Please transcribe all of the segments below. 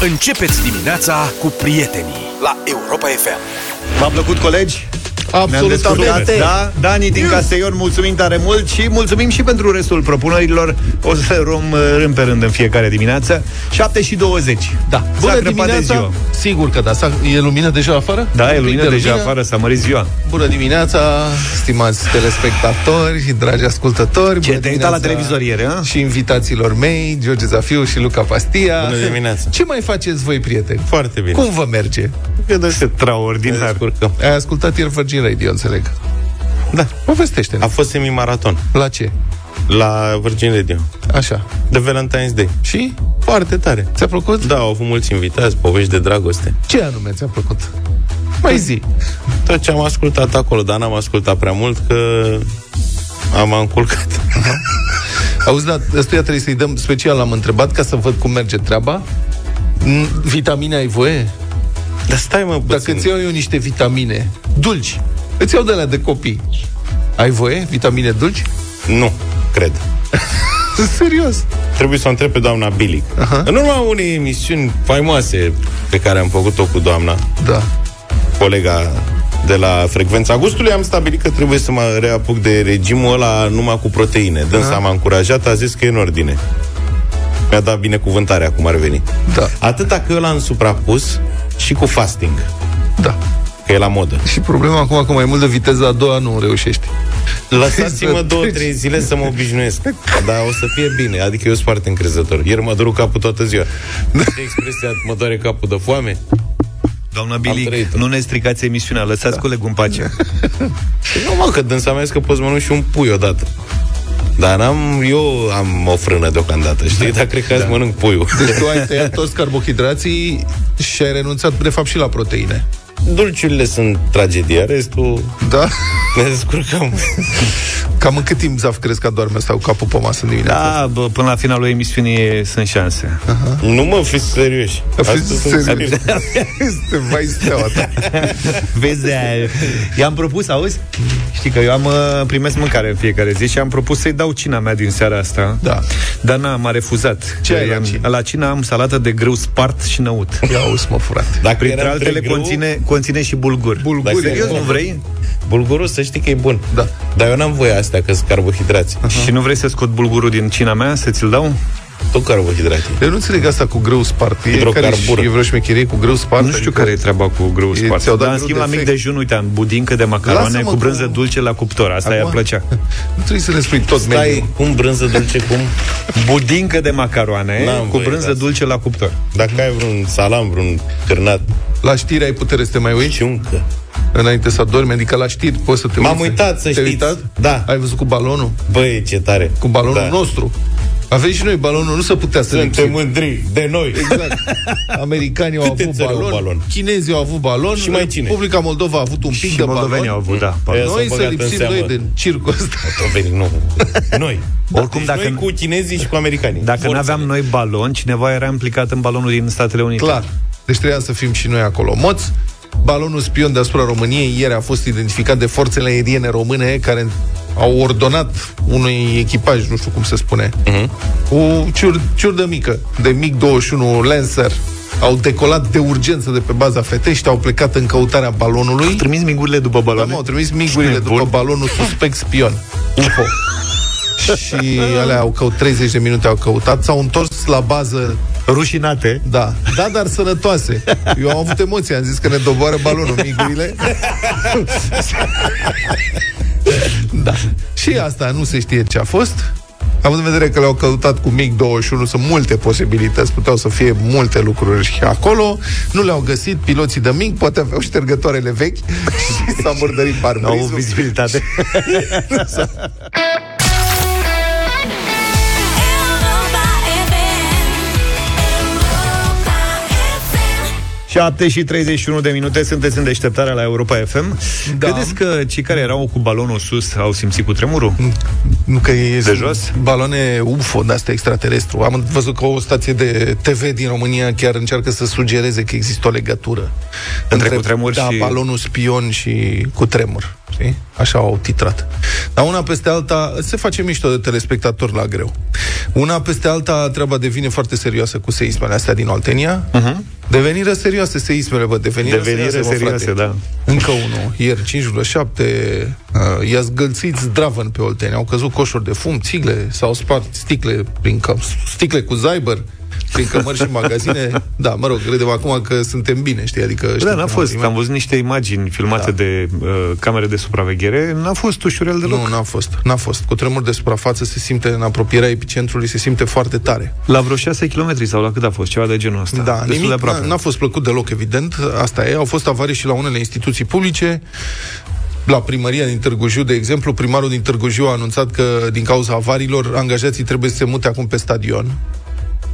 Începeți dimineața cu prietenii la Europa FM. V-a plăcut, colegi? Absolut, Ne-am descurcat. abete. Da, Dani din Casteion, mulțumim tare mult și mulțumim și pentru restul propunerilor. O să le luăm uh, rând pe rând în fiecare dimineață. 7 și 20. Da. S-a Bună crăpat de dimineața. ziua. Sigur că da. S-a, e lumină deja afară? Da, Un e pic lumină de deja afară, s-a mărit ziua. Bună dimineața, stimați telespectatori, dragi ascultători. Ce, Bună te-ai uitat la dimineața televizor ieri, a? Și invitaților mei, George Zafiu și Luca Pastia. Bună dimineața. Ce mai faceți voi, prieteni? Foarte bine. Cum vă merge? Extraordinar. Ne descurcăm. Ai ascultat ieri Virgin Radio, înțeleg. Da. Povestește-ne. A fost semi-maraton La ce? la Virgin Radio. Așa. De Valentine's Day. Și? Foarte tare. Ți-a plăcut? Da, au avut mulți invitați, povești de dragoste. Ce anume ți-a plăcut? Mai zi. Tot ce am ascultat acolo, dar n-am ascultat prea mult că am încurcat. Auzi, da, ăstuia trebuie să-i dăm special, am întrebat ca să văd cum merge treaba. N- Vitamine ai voie? Dar stai mă Dacă puțin. îți iau eu niște vitamine dulci, îți iau de la de copii. Ai voie? Vitamine dulci? Nu, cred. Serios. Trebuie să o întreb pe doamna Bilic. Aha. În urma unei emisiuni faimoase pe care am făcut-o cu doamna, Da. colega de la Frecvența Gustului, am stabilit că trebuie să mă reapuc de regimul ăla numai cu proteine. Dânsa m-a încurajat, a zis că e în ordine. Mi-a dat binecuvântarea, cum ar veni. Da. Atâta că eu l-am suprapus și cu fasting, Da. Că e la modă. Și problema acum că mai mult de viteză a doua nu reușești. Lăsați-mă Să două, treci. trei zile să mă obișnuiesc. Dar o să fie bine. Adică eu sunt foarte încrezător. Ieri mă doru capul toată ziua. De expresia, mă doare capul de foame. Doamna trăit-o. Bilic, nu ne stricați emisiunea, lăsați da. colegul în pace. Nu mă, că dânsa mea zis că poți mănânci și un pui odată. Dar n-am, eu am o frână deocamdată, știi? Dar cred că azi mănânc puiul. Deci tu ai tăiat toți carbohidrații și ai renunțat, de fapt, și la proteine. Dulciurile sunt tragedia, restul Da? ne descurcăm. Cam în cât timp, Zaf, crezi că adorme sau capul pe masă în dimineața? Da, bă, până la finalul emisiunii sunt șanse. nu mă, fiți serioși. Fiți Asta sunt serios. serios. Este vai steaua ta. Vezi, de i-am propus, auzi? Știi că eu am uh, primesc mâncare în fiecare zi și am propus să-i dau cina mea din seara asta. Da. Dar n-am, m-a refuzat. Ce ai la am, cină? La cina am salată de grâu spart și năut. Ia uzi, mă, furat. Dacă Printre era altele între grâu, conține, conține și bulgur. Bulgur Dacă e Serios, bun. nu vrei? Bulgurul să știi că e bun. Da. Dar eu n-am voie astea, că sunt carbohidrați. Și nu vrei să scot bulgurul din cina mea, să ți-l dau? Tot carbohidrate. Eu nu înțeleg asta cu grâu spart. E, Hidrocarbură. care e vreo șmecherie cu grâu spart? nu știu Adică- care e treaba cu grâu E- spart. ți-au dat Dar în grâu schimb la mic defect. dejun, uite, am budincă de macaroane Lasă-mă cu brânză cu- dulce la cuptor. Asta i-a Acum- plăcea. Nu trebuie să ne spui tot Stai, meniul. cum brânză dulce, cum? Budincă de macaroane N-am cu voie de brânză asta. dulce la cuptor. Dacă ai vreun salam, vreun cârnat La știri ai putere să te mai uiți? și uncă. Înainte să adormi? Adică la știri poți să te M-am uiți? uitat, să Te-ai știți. uitat? Da. Ai văzut cu balonul? Băi, ce tare. Cu balonul da. nostru. Avem și noi balonul, nu se putea să Suntem lipsim. mândri de noi. Exact. Americanii au Câte avut țări au balon, balon? chinezii au avut balon, Și mai cine? Republica Moldova a avut un pic Și de moldovenii au balon. avut, da. Ea Noi s-au să băgat în lipsim seamă. noi din circul ăsta. Moldoveni, nu. Noi. Oricum, deci dacă, noi cu chinezii și cu americanii. dacă Forțele. n-aveam noi balon, cineva era implicat în balonul din Statele Unite. Clar. Deci trebuia să fim și noi acolo. Moț, balonul spion deasupra României ieri a fost identificat de forțele aeriene române care au ordonat unui echipaj, nu știu cum se spune, uh-huh. o ciur, ciurdă mică de MiG-21 Lancer au decolat de urgență de pe baza Fetești, au plecat în căutarea balonului. Trimis migurile după Da, baloane? mă, au trimis migurile Nebun. după balonul suspect spion. UFO. Și alea au căut 30 de minute au căutat, s-au întors la bază Rușinate. da, da, dar sănătoase. Eu am avut emoții, am zis că ne doboară balonul migurile. da. Și asta nu se știe ce a fost. Având în vedere că le-au căutat cu MiG-21, sunt multe posibilități, puteau să fie multe lucruri și acolo. Nu le-au găsit piloții de MiG, poate aveau ștergătoarele vechi și s-a murdărit Nu au parbrizul. vizibilitate. 7 și 31 de minute sunteți în deșteptarea la Europa FM. Da. Credeți că cei care erau cu balonul sus au simțit cu tremurul? Nu că e De jos? baloane UFO de asta extraterestru. Am văzut că o stație de TV din România chiar încearcă să sugereze că există o legătură Între cutremur da, și- balonul spion și cu tremur. Știi? Așa au titrat. Dar una peste alta se face mișto de telespectatori la greu. Una peste alta treaba devine foarte serioasă cu seismele astea din Oltenia. Uh-huh. Devenire serioase seismele, bă, devenire, Devenire serioase, mă, serioase, frate. da. Încă unul, ieri 5,7 uh, i-a zgălțit zdravăn pe Olteni. Au căzut coșuri de fum, țigle, s-au spart sticle prin căm, sticle cu zaibăr prin cămări și magazine. Da, mă rog, credem acum că suntem bine, știi? Adică, știi Da, că n-a am fost. primat. Am văzut niște imagini filmate Da. de uh, camere de supraveghere. N-a fost ușurel deloc. Nu, n-a fost. N-a fost. Cu tremur de suprafață se simte în apropierea epicentrului, se simte foarte tare. La vreo 6 km sau la cât a fost? Ceva de genul ăsta. Da, Destul nimic de aproape. n-a, n-a fost plăcut deloc, evident. Asta e. Au fost avarii și la unele instituții publice. La primăria din Târgu Jiu, de exemplu, primarul din Târgu Jiu a anunțat că din cauza avarilor, angajații trebuie să se mute acum pe stadion pe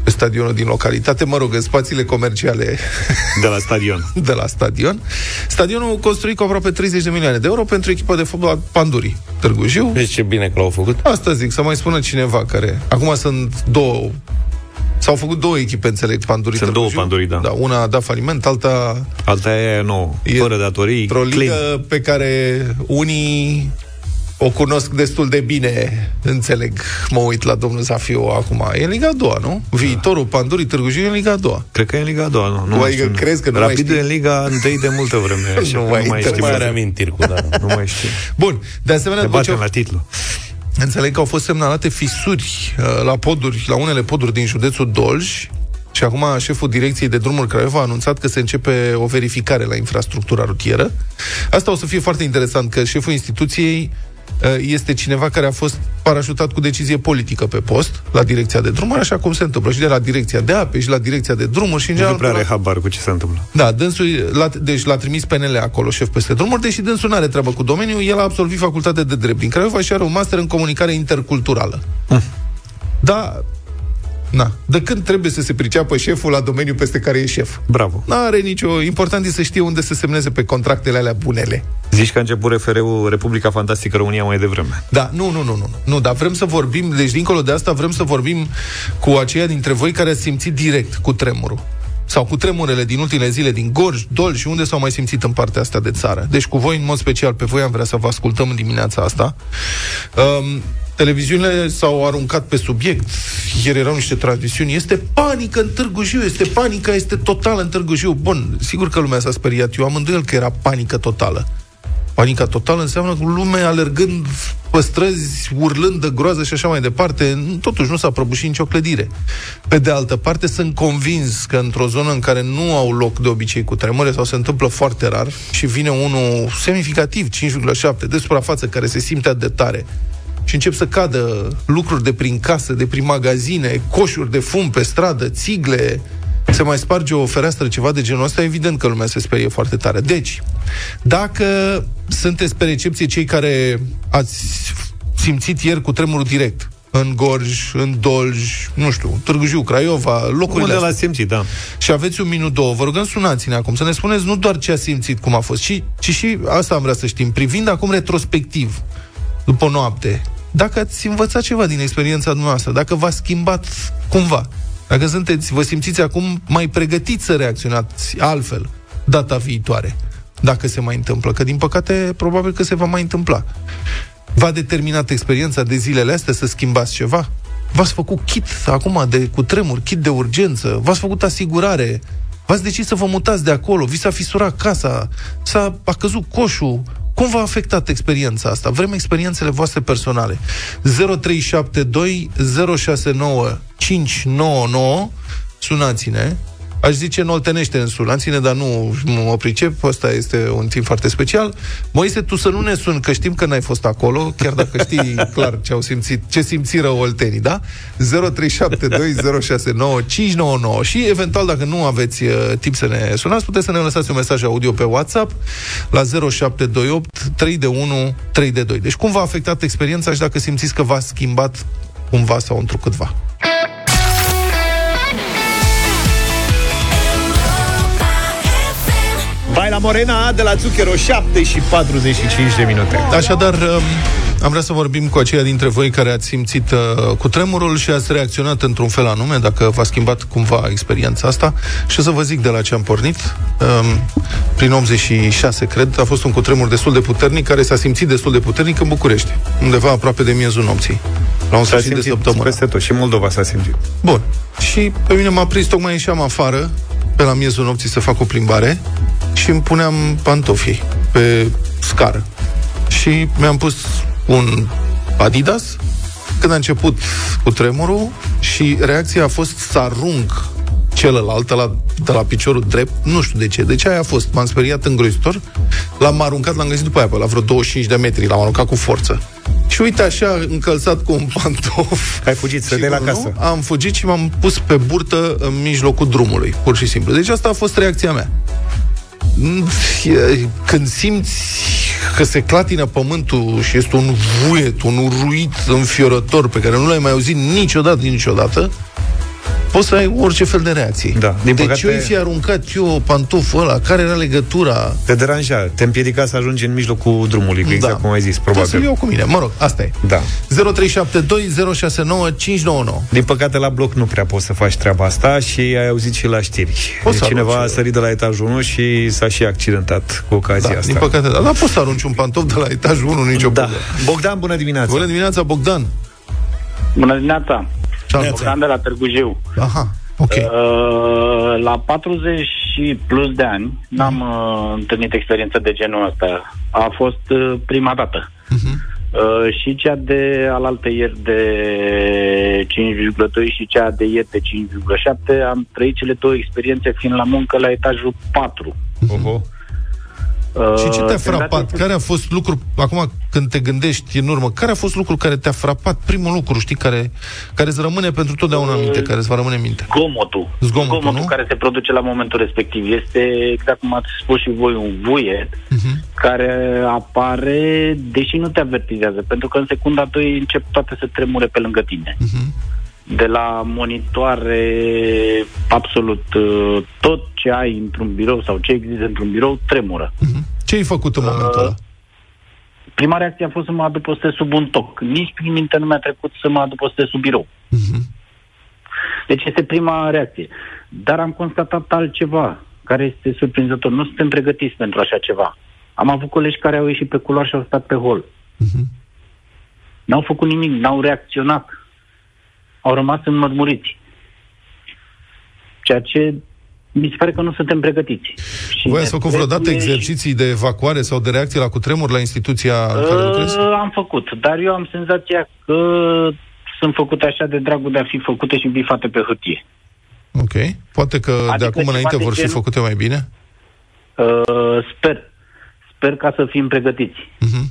stadionul din localitate, mă rog, în spațiile comerciale De la stadion. de la stadion. Stadionul construit cu aproape 30 de milioane de euro pentru echipa de fotbal Pandurii. Târgu Jiu, Vezi ce bine că l-au făcut? Asta zic, să mai spună cineva care... Acum sunt două... S-au făcut două echipe, înțeleg, Pandurii Sunt Târgu două Jiu. Pandurii, da. da. Una a dat faliment, alta Alta e aia nouă. E Fără datorii. într-o clean. ligă pe care unii o cunosc destul de bine, înțeleg, mă uit la domnul Zafiu acum. E în Liga a doua, nu? Viitorul Pandurii Târgu Jiu e în Liga a doua. Cred că e în Liga a doua, nu? nu Tu mai ai- știu. crezi că nu mai Rapidul știi? e în Liga întâi de multă vreme. Așa Nu că mai nu mai inter- știu. Mai are amintiri cu da. Nu mai știu. Bun, de asemenea, Ne după ce batem au- la titlu. Înțeleg că au fost semnalate fisuri uh, la poduri, la unele poduri din județul Dolj și acum șeful direcției de drumuri Craiova a anunțat că se începe o verificare la infrastructura rutieră. Asta o să fie foarte interesant, că șeful instituției uh, este cineva care a fost parașutat cu decizie politică pe post la direcția de drumuri, așa cum se întâmplă și de la direcția de ape și la direcția de drumuri și în Nu general... prea are la- habar cu ce se întâmplă. da, dânsul, l-a, deci l-a trimis PNL acolo, șef peste drumuri, deși dânsul nu are treabă cu domeniul, el a absolvit facultatea de drept din Craiova și are un master în comunicare interculturală. Da, na. De când trebuie să se priceapă șeful la domeniul peste care e șef? Bravo. Nu are nicio... Important e să știe unde să semneze pe contractele alea bunele. Zici că a început refereul Republica Fantastică România mai devreme. Da, nu, nu, nu, nu. Nu, dar vrem să vorbim, deci dincolo de asta vrem să vorbim cu aceia dintre voi care ați simțit direct cu tremurul. Sau cu tremurele din ultimele zile din Gorj, Dol și unde s-au mai simțit în partea asta de țară. Deci cu voi, în mod special, pe voi am vrea să vă ascultăm în dimineața asta. Um, televiziunile s-au aruncat pe subiect. Ieri erau niște transmisiuni. Este panică în Târgu Jiu, este panică, este totală în Târgu Jiu. Bun, sigur că lumea s-a speriat. Eu am îndoiel că era panică totală. Panica totală înseamnă cu lumea alergând pe străzi, urlând de groază și așa mai departe. Totuși nu s-a prăbușit nicio clădire. Pe de altă parte, sunt convins că într-o zonă în care nu au loc de obicei cu tremure sau se întâmplă foarte rar și vine unul semnificativ, 5,7, de suprafață, care se simte atât de tare și încep să cadă lucruri de prin casă, de prin magazine, coșuri de fum pe stradă, țigle, se mai sparge o fereastră, ceva de genul ăsta, evident că lumea se sperie foarte tare. Deci, dacă sunteți pe recepție cei care ați simțit ieri cu tremurul direct, în Gorj, în Dolj, nu știu, Târgu Jiu, Craiova, locurile Unde astea, l-a simțit, da. și aveți un minut, două, vă rugăm sunați-ne acum să ne spuneți nu doar ce a simțit, cum a fost, ci, ci și asta am vrea să știm, privind acum retrospectiv, după noapte, dacă ați învățat ceva din experiența dumneavoastră, dacă v-a schimbat cumva, dacă sunteți, vă simțiți acum mai pregătiți să reacționați altfel data viitoare, dacă se mai întâmplă, că din păcate probabil că se va mai întâmpla. V-a determinat experiența de zilele astea să schimbați ceva? V-ați făcut kit acum de cu tremur, kit de urgență, v-ați făcut asigurare, v-ați decis să vă mutați de acolo, vi s-a fisurat casa, s-a a căzut coșul. Cum v-a afectat experiența asta? Vrem experiențele voastre personale. 0372 069 599 Sunați-ne Aș zice noltenește în sunați-ne, dar nu mă pricep, ăsta este un timp foarte special. Moise, tu să nu ne suni, că știm că n-ai fost acolo, chiar dacă știi clar ce au simțit, ce simțiră oltenii, da? 0372069599 și eventual, dacă nu aveți uh, timp să ne sunați, puteți să ne lăsați un mesaj audio pe WhatsApp la 0728 3 de 1 3 de 2. Deci cum v-a afectat experiența și dacă simțiți că v-a schimbat cumva sau întrucâtva. Baila Morena de la Zucchero 7 și 45 de minute. Așadar, um, am vrea să vorbim cu aceia dintre voi care ați simțit uh, cu tremurul și ați reacționat într-un fel anume, dacă v-a schimbat cumva experiența asta. Și o să vă zic de la ce am pornit. Um, prin 86, cred, a fost un cutremur destul de puternic, care s-a simțit destul de puternic în București, undeva aproape de miezul nopții. La un S-a sfârșit de simțit săptămână. peste tot. Și în Moldova s-a simțit. Bun. Și pe mine m-a prins, tocmai ieșeam afară, pe la miezul nopții să fac o plimbare și îmi puneam pantofii pe scară. Și mi-am pus un Adidas când a început cu tremurul și reacția a fost să arunc celălalt de la, de la piciorul drept, nu știu de ce, de ce aia a fost, m-am speriat îngrozitor, l-am aruncat, l-am găsit după aia, pe la vreo 25 de metri, l-am aruncat cu forță. Și uite așa, încălțat cu un pantof. Ai fugit să și dai la cu casă. nu, Am fugit și m-am pus pe burtă în mijlocul drumului, pur și simplu. Deci asta a fost reacția mea. Mm, e- Când simți că se clatină pământul și este un vuiet, un uruit înfiorător pe care nu l-ai mai auzit niciodată, niciodată, poți să ai orice fel de reacție. Da, din deci păcate- eu îi fi aruncat eu pantoful ăla, care era legătura? Te deranja, te împiedica să ajungi în mijlocul drumului, că exact cum ai zis, Trebuie să-l probabil. iau cu mine. Mă rog, asta e. Da. 0372069599. Din păcate, la bloc nu prea poți să faci treaba asta și ai auzit și la știri. Poți să Cineva arunci, a sărit de la etajul 1 și s-a și accidentat cu ocazia Da, asta. din păcate, da, dar poți să arunci un pantof de la etajul 1, nicio Da. problemă. Bogdan, bună dimineața! Bună dimineața, Bogdan. Bună dimineața! Salut. Bogdan de la Târgu Jiu. Aha, ok. Uh, la 40 și plus de ani n-am uh, întâlnit experiență de genul ăsta. A fost uh, prima dată. Mhm. Uh, și cea de alaltă ieri de 5,2 și cea de ieri de 5,7 am trăit cele două experiențe fiind la muncă la etajul 4. Oho. Uh, Și ce te-a senzația frapat? este- Care a fost lucru, acum când te gândești în urmă, care a fost lucrul care te-a frapat? Primul lucru, știi, care, care îți rămâne pentru totdeauna în minte, care îți va rămâne în minte. Zgomotul. Zgomotul, Zgomotul nu? care se produce la momentul respectiv. Este, exact cum ați spus și voi, un vuiet Mhm. care apare, deși nu te avertizează, pentru că în secunda 2 încep toate să tremure pe lângă tine. Mhm. De la monitoare, absolut uh, tot ce ai într-un birou sau ce există într-un birou, tremură. Mhm. Ce ai făcut în momentul ăla? Prima reacție a fost să mă adăpostez sub un toc. Nici prin minte nu mi-a trecut să mă adăpostez sub birou. Mhm. Deci este prima reacție. Dar am constatat altceva care este surprinzător. Nu suntem pregătiți pentru așa ceva. Am avut colegi care au ieșit pe culoar și au stat pe hol. Mhm. N-au făcut nimic, n-au reacționat. Au rămas înmărmuriți. Ceea ce mi se pare că nu suntem pregătiți. Și Voi ne ați făcut vreodată trebuie și- exerciții de evacuare sau de reacție la cutremur la instituția în care lucrezi? Uh, am făcut, dar eu am senzația că sunt făcute așa de dragul de a fi făcute și bifate pe hârtie. Ok. Poate că de Adică acum ceva înainte de vor fi genul- făcute mai bine? Uh, sper. Sper ca să fim pregătiți. Mhm.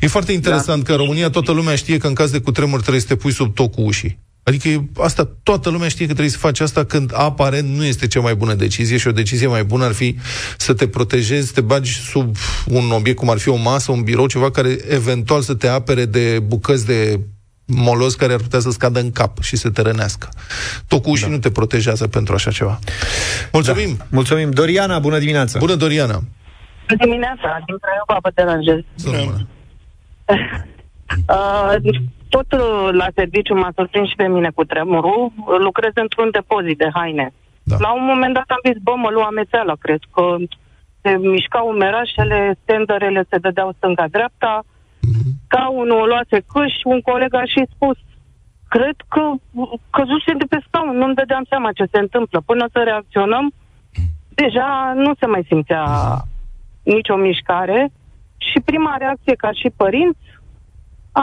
E foarte interesant că în România toată lumea știe că în caz de cutremur trebuie să te pui sub tocul ușii. Adică e, asta, toată lumea știe că trebuie să faci asta când aparent nu este cea mai bună decizie și o decizie mai bună ar fi să te protejezi, să te bagi sub un obiect cum ar fi o masă, un birou, ceva care eventual să te apere de bucăți de molos care ar putea să scadă în cap și să te rănească. Tocul ușii nu te protejează pentru așa ceva. Mulțumim! Mulțumim. Doriana, bună dimineața! Bună, Doriana! Bună dimineața, din Craiova vă deranjez. Să rămână. Uh, tot uh, la serviciu m-a surprins și pe mine cu tremurul. Uh, Lucrez într-un depozit de haine. Da. La un moment dat am zis, bă, mă lua amețeala, cred că se mișcau umerașele, stenderele se dădeau stânga-dreapta, scaunul o luase câș, un coleg a și spus, cred că căzuse de pe scaun, nu-mi dădeam seama ce se întâmplă. Până să reacționăm, deja nu se mai simțea nicio mișcare și prima reacție ca și părinți,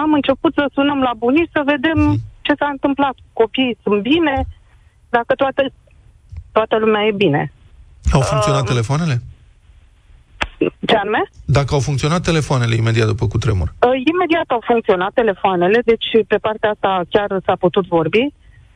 am început să sunăm la bunici să vedem ce s-a întâmplat. Copiii sunt bine, dacă toată, toată lumea e bine. Au funcționat telefoanele? Ce anume? Dacă au funcționat telefoanele imediat după cutremur. Uh, imediat au funcționat telefoanele, deci pe partea asta chiar s-a putut vorbi.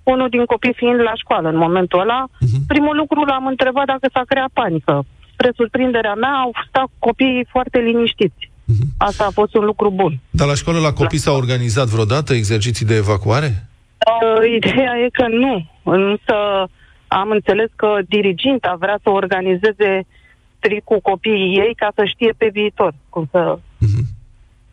Unul din copii fiind la școală în momentul ăla, Mhm. primul lucru l-am întrebat dacă s-a creat panică. Spre surprinderea mea, au stat copiii foarte liniștiți. Mhm. Asta a fost un lucru bun. Dar la școală la copii s-au organizat vreodată exerciții de evacuare? Uh, ideea e că nu. Însă am înțeles că diriginta vrea să organizeze strict cu copiii ei ca să știe pe viitor cum să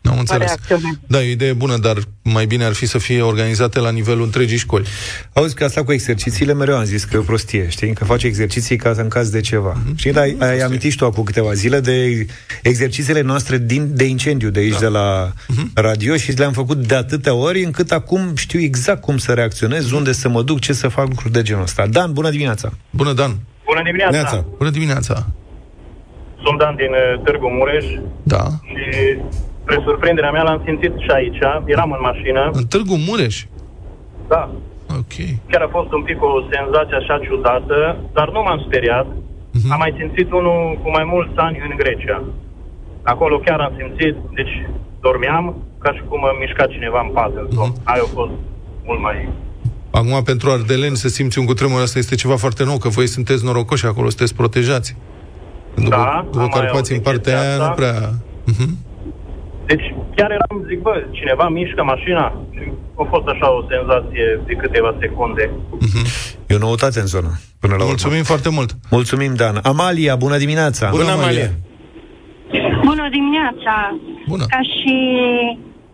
Am înțeles. reacționeze. Da, e o idee bună, dar mai bine ar fi să fie organizate la nivelul întregii școli. Auzi că asta cu exercițiile mereu am zis că e o prostie, știi? Că faci exerciții ca în caz de ceva. Mm-hmm. Știi, dar ai, ai amintit și tu acum câteva zile de exercițiile noastre din, de incendiu de aici, da. de la mm-hmm. radio și le-am făcut de atâtea ori încât acum știu exact cum să reacționez, unde să mă duc, ce să fac, lucruri de genul ăsta. Dan, bună dimineața! Bună, Dan! Bună dimineața! Neața. Bună dimineața! Sunt Dan din uh, Târgu Mureș Da. și spre surprinderea mea l-am simțit și aici. Eram în mașină. În Târgu Mureș? Da, Ok. chiar a fost un pic o senzație așa ciudată, dar nu m-am speriat. Mhm. Am mai simțit unul cu mai mulți ani în Grecia. Acolo chiar am simțit, deci dormeam ca și cum mă mișca cineva în pat în somn. Aia a fost mult mai... Acum, pentru ardeleni, să simți un cutremur ăsta este ceva foarte nou, că voi sunteți norocoși acolo, sunteți protejați. După, Da, după am mai Carpați, în auzit partea chestia aia, asta. nu prea... Mhm. Deci chiar eram, zic, bă, cineva mișcă mașina și a fost așa o senzație de câteva secunde. E o noutate în zonă, până la urmă. Mulțumim foarte mult! Mulțumim, Dan. Amalia, bună dimineața! Bună, Amalia! Bună dimineața! Bună! Ca și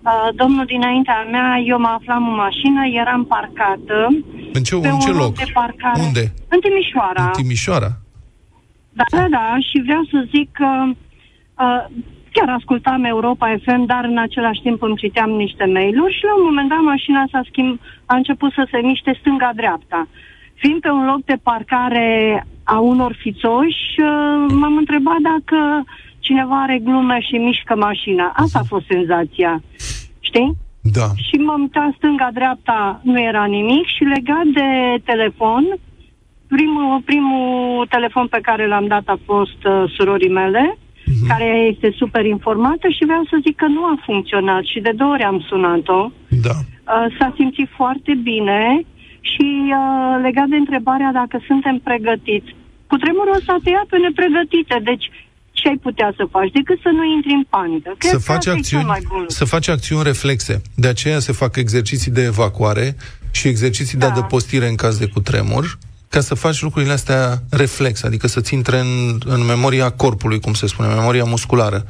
uh, domnul dinaintea mea, eu mă aflam în mașină, eram parcată În ce, pe în un ce loc loc? de parcare. Unde? În Timișoara. În Timișoara. Da, da, da, și vreau să zic că uh, chiar ascultam Europa FM, dar în același timp îmi citeam niște mail-uri și la un moment dat mașina s-a schimb, a început să se miște stânga-dreapta. Fiind pe un loc de parcare a unor fițoși, uh, m-am întrebat dacă cineva are glume și mișcă mașina. Asta a fost senzația. Știi? Da. Și m-am uitat stânga-dreapta, nu era nimic și legat de telefon, primul, primul telefon pe care l-am dat a fost uh, surorii mele, uh-huh. care este super informată și vreau să zic că nu a funcționat și de două ori am sunat-o. Da. Uh, s-a simțit foarte bine și uh, legat de întrebarea dacă suntem pregătiți. Cu tremurul ăsta te ia pe nepregătite, deci ce ai putea să faci decât să nu intri în panică? Cred să că faci, asta e cel acțiuni, mai bun lucru. să faci acțiuni reflexe. De aceea se fac exerciții de evacuare și exerciții de Da. adăpostire în caz de cutremur, ca să faci lucrurile astea reflex, adică să-ți intre în, în memoria corpului, cum se spune, memoria musculară.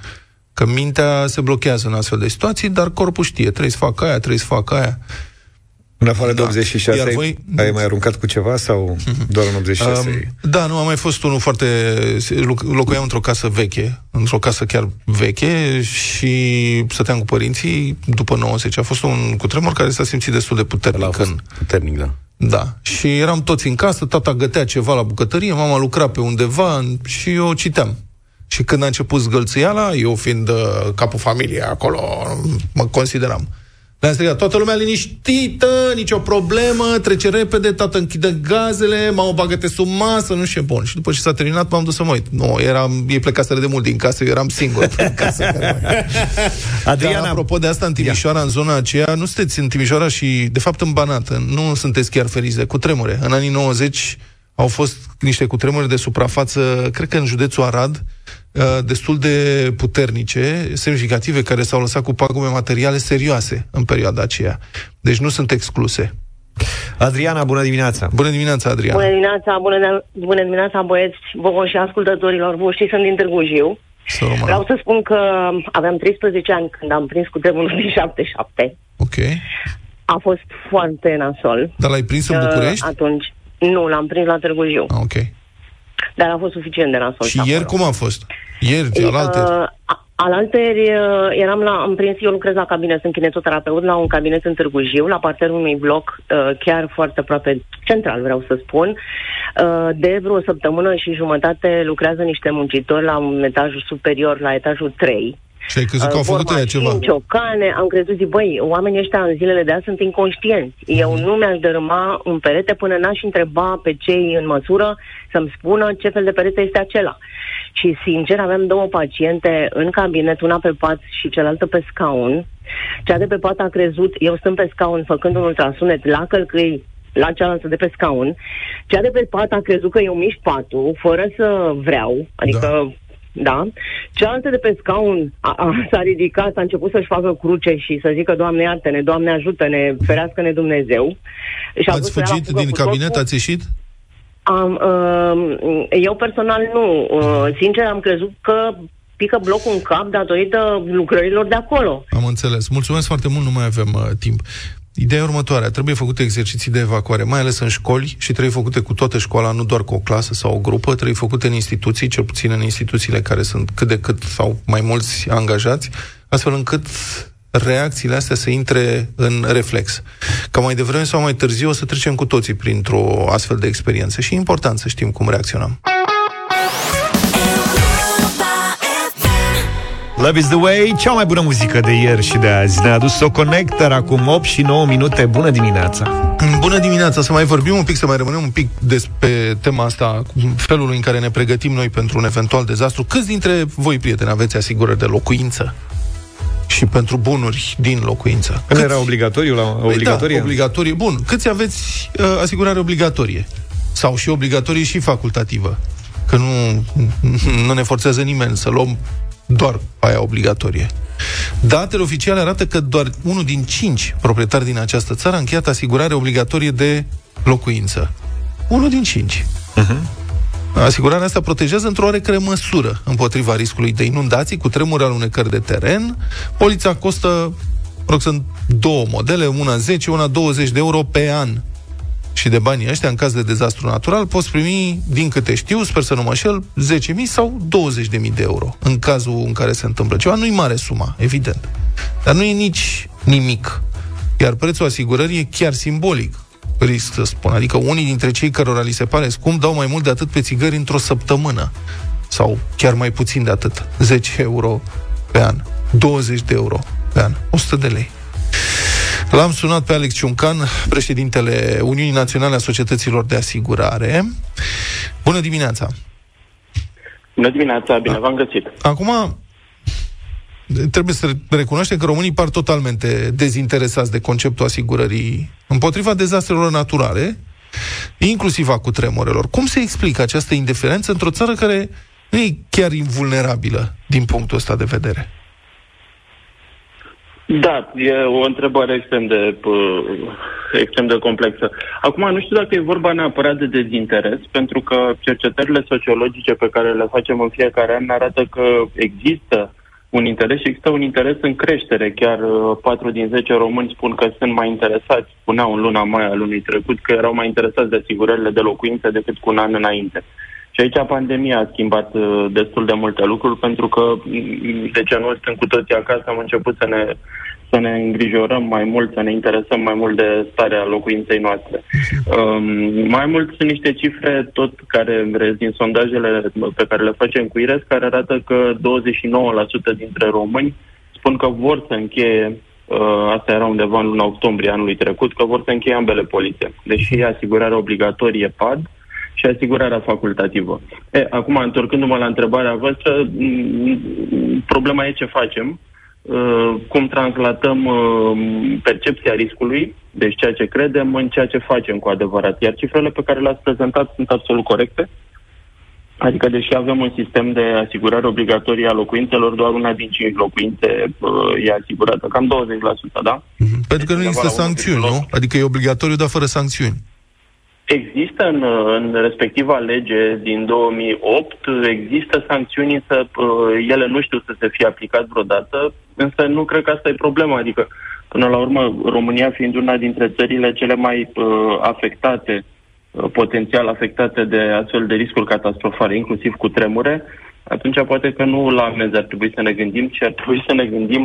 Că mintea se blochează în astfel de situații, dar corpul știe, trebuie să fac aia, trebuie să fac aia. În afară de Da. 86, Iar ai, voi- ai mai aruncat cu ceva sau doar în 86? Um, da, nu, a mai fost unul foarte... loc- Locuiam într-o casă veche, într-o casă chiar veche și stăteam cu părinții după 90. A fost un cutremur care s-a simțit destul de La puternic. a fost În, puternic, da. Da. Și eram toți în casă, tata gătea ceva la bucătărie, mama lucra pe undeva în- și eu citeam. Și când a început zgălțâiala, eu fiind uh, capul familiei acolo, mă consideram. Le-am strigat, toată lumea liniștită, nicio problemă, trece repede, tată închide gazele, mamă bagă-te sub masă, nu știu ce bun. Și după ce s-a terminat, m-am dus să mă uit. Nu, eram, ei plecaseră de mult din casă, eu eram singur în casă. Adriana, Dar, apropo de asta, în Timișoara, în zona aceea, nu sunteți în Timișoara și, de fapt, în Banat, nu sunteți chiar feriți de cutremure. În anii 90 au fost niște cutremure de suprafață, cred că în județul Arad, uh, destul de puternice, semnificative, care s-au lăsat cu pagume materiale serioase în perioada aceea. Deci nu sunt excluse. Adriana, bună dimineața! Bună dimineața, Adriana! Bună dimineața, bună, bună dimineața, băieți, vouă și ascultătorilor voștri, sunt din Târgu Jiu. Să rămână. Vreau să spun că aveam 13 ani când am prins cu tremurul din 77. Ok. A fost foarte nasol. Dar l-ai prins în Uh, București? atunci, nu, l-am prins la Târgu Jiu, Ah, ok. Dar a fost suficient de nasol. Și ieri cum a fost? Ieri, alaltă? Uh, a- alalteri uh, eram la, am prins, eu lucrez la cabinet, sunt kinetoterapeut la un cabinet în Târgu Jiu, la parterul unui bloc uh, chiar foarte aproape central, vreau să spun. Uh, de vreo săptămână și jumătate lucrează niște muncitori la un etajul superior, la etajul 3. Și ai crezut că au făcut ea ceva? ciocane, am crezut, zic, băi, oamenii ăștia în zilele de azi sunt inconștienți. Eu nu mi-aș dărâma un perete până n-aș întreba pe cei în măsură să-mi spună ce fel de perete este acela. Și, sincer, aveam două paciente în cabinet, una pe pat și cealaltă pe scaun. Cea de pe pat a crezut, eu stând pe scaun făcând un ultrasunet la călcâi la cealaltă de pe scaun. Cea de pe pat a crezut că eu mișc patul, fără să vreau, adică da. Da? Cealaltă de pe scaun a, a, s-a ridicat, a început să-și facă cruce și să zică Doamne iartă-ne, Doamne ajută-ne, ferească-ne Dumnezeu. Și a vrut Ați să ia la fugit fugă din cu cabinet? totul. Ați ieșit? Am, uh, eu personal nu. Uh, sincer, am crezut că pică blocul în cap datorită lucrărilor de acolo. Am înțeles. Mulțumesc foarte mult, nu mai avem uh, timp. Ideea următoare, trebuie făcute exerciții de evacuare, mai ales în școli și trebuie făcute cu toată școala, nu doar cu o clasă sau o grupă, trebuie făcute în instituții, cel puțin în instituțiile care sunt cât de cât sau mai mulți angajați, astfel încât reacțiile astea să intre în reflex. Ca mai devreme sau mai târziu o să trecem cu toții printr-o astfel de experiență și e important să știm cum reacționăm. Love is the way, cea mai bună muzică de ieri și de azi. Ne-a adus o Connector acum 8 și 9 minute. Bună dimineața! Bună dimineața! Să mai vorbim un pic, să mai rămânem un pic despre tema asta, felul în care ne pregătim noi pentru un eventual dezastru. Câți dintre voi, prieteni, aveți asigurări de locuință? și pentru bunuri din locuință. Când era obligatoriu la obligatorie? Da, obligatorie. Bun. Câți aveți uh, asigurare obligatorie? Sau și obligatorie și facultativă? Că nu, nu ne forțează nimeni să luăm doar aia obligatorie. Datele oficiale arată că doar unul din cinci proprietari din această țară a încheiat asigurare obligatorie de locuință. Unul din cinci. Uh-huh. Asigurarea asta protejează într-o oarecare măsură împotriva riscului de inundații cu tremuri alunecări de teren. Polița costă, rog, sunt două modele, una 10, una 20 de euro pe an. Și de banii ăștia, în caz de dezastru natural, poți primi, din câte știu, sper să nu mă șel, 10.000 sau 20.000 de euro, în cazul în care se întâmplă ceva. Nu-i mare suma, evident. Dar nu e nici nimic. Iar prețul asigurării e chiar simbolic risc să spun. Adică unii dintre cei cărora li se pare scump dau mai mult de atât pe țigări într-o săptămână. Sau chiar mai puțin de atât. 10 euro pe an. 20 de euro pe an. 100 de lei. L-am sunat pe Alex Ciuncan, președintele Uniunii Naționale a Societăților de Asigurare. Bună dimineața! Bună dimineața, bine da. v-am găsit. Acum, trebuie să recunoaștem că românii par totalmente dezinteresați de conceptul asigurării împotriva dezastrelor naturale, inclusiv a cutremurelor. Cum se explică această indiferență într-o țară care nu e chiar invulnerabilă din punctul ăsta de vedere? Da, e o întrebare extrem de, extrem de complexă. Acum, nu știu dacă e vorba neapărat de dezinteres, pentru că cercetările sociologice pe care le facem în fiecare an arată că există un interes și există un interes în creștere. Chiar 4 uh, din 10 români spun că sunt mai interesați, spuneau în luna mai al lunii trecut, că erau mai interesați de asigurările de locuințe decât cu un an înainte. Și aici pandemia a schimbat uh, destul de multe lucruri, pentru că mm, de ce nu suntem cu toții acasă, am început să ne să ne îngrijorăm mai mult, să ne interesăm mai mult de starea locuinței noastre. Um, mai mult sunt niște cifre tot care din sondajele pe care le facem cu IRES, care arată că 29% dintre români spun că vor să încheie Uh, asta era undeva în luna octombrie anului trecut, că vor să încheie ambele polițe. Deși e asigurarea obligatorie PAD și asigurarea facultativă. E, acum, întorcându-mă la întrebarea voastră, problema e ce facem Uh, cum translatăm uh, percepția riscului, deci ceea ce credem în ceea ce facem cu adevărat. Iar cifrele pe care le-ați prezentat sunt absolut corecte. Adică, deși avem un sistem de asigurare obligatorie a locuințelor, doar una din cinci locuințe uh, e asigurată, cam 20%, da? Mm-hmm. Pentru că nu există sancțiuni, nu? Adică e obligatoriu, dar fără sancțiuni. Există în, în respectiva lege din 2008, există sancțiuni, însă uh, ele nu știu să se fie aplicat vreodată, însă nu cred că asta e problema. Adică, până la urmă, România fiind una dintre țările cele mai uh, afectate, uh, potențial afectate de astfel de riscuri catastrofale, inclusiv cu tremure, atunci poate că nu la amenzi ar trebui să ne gândim, ci ar trebui să ne gândim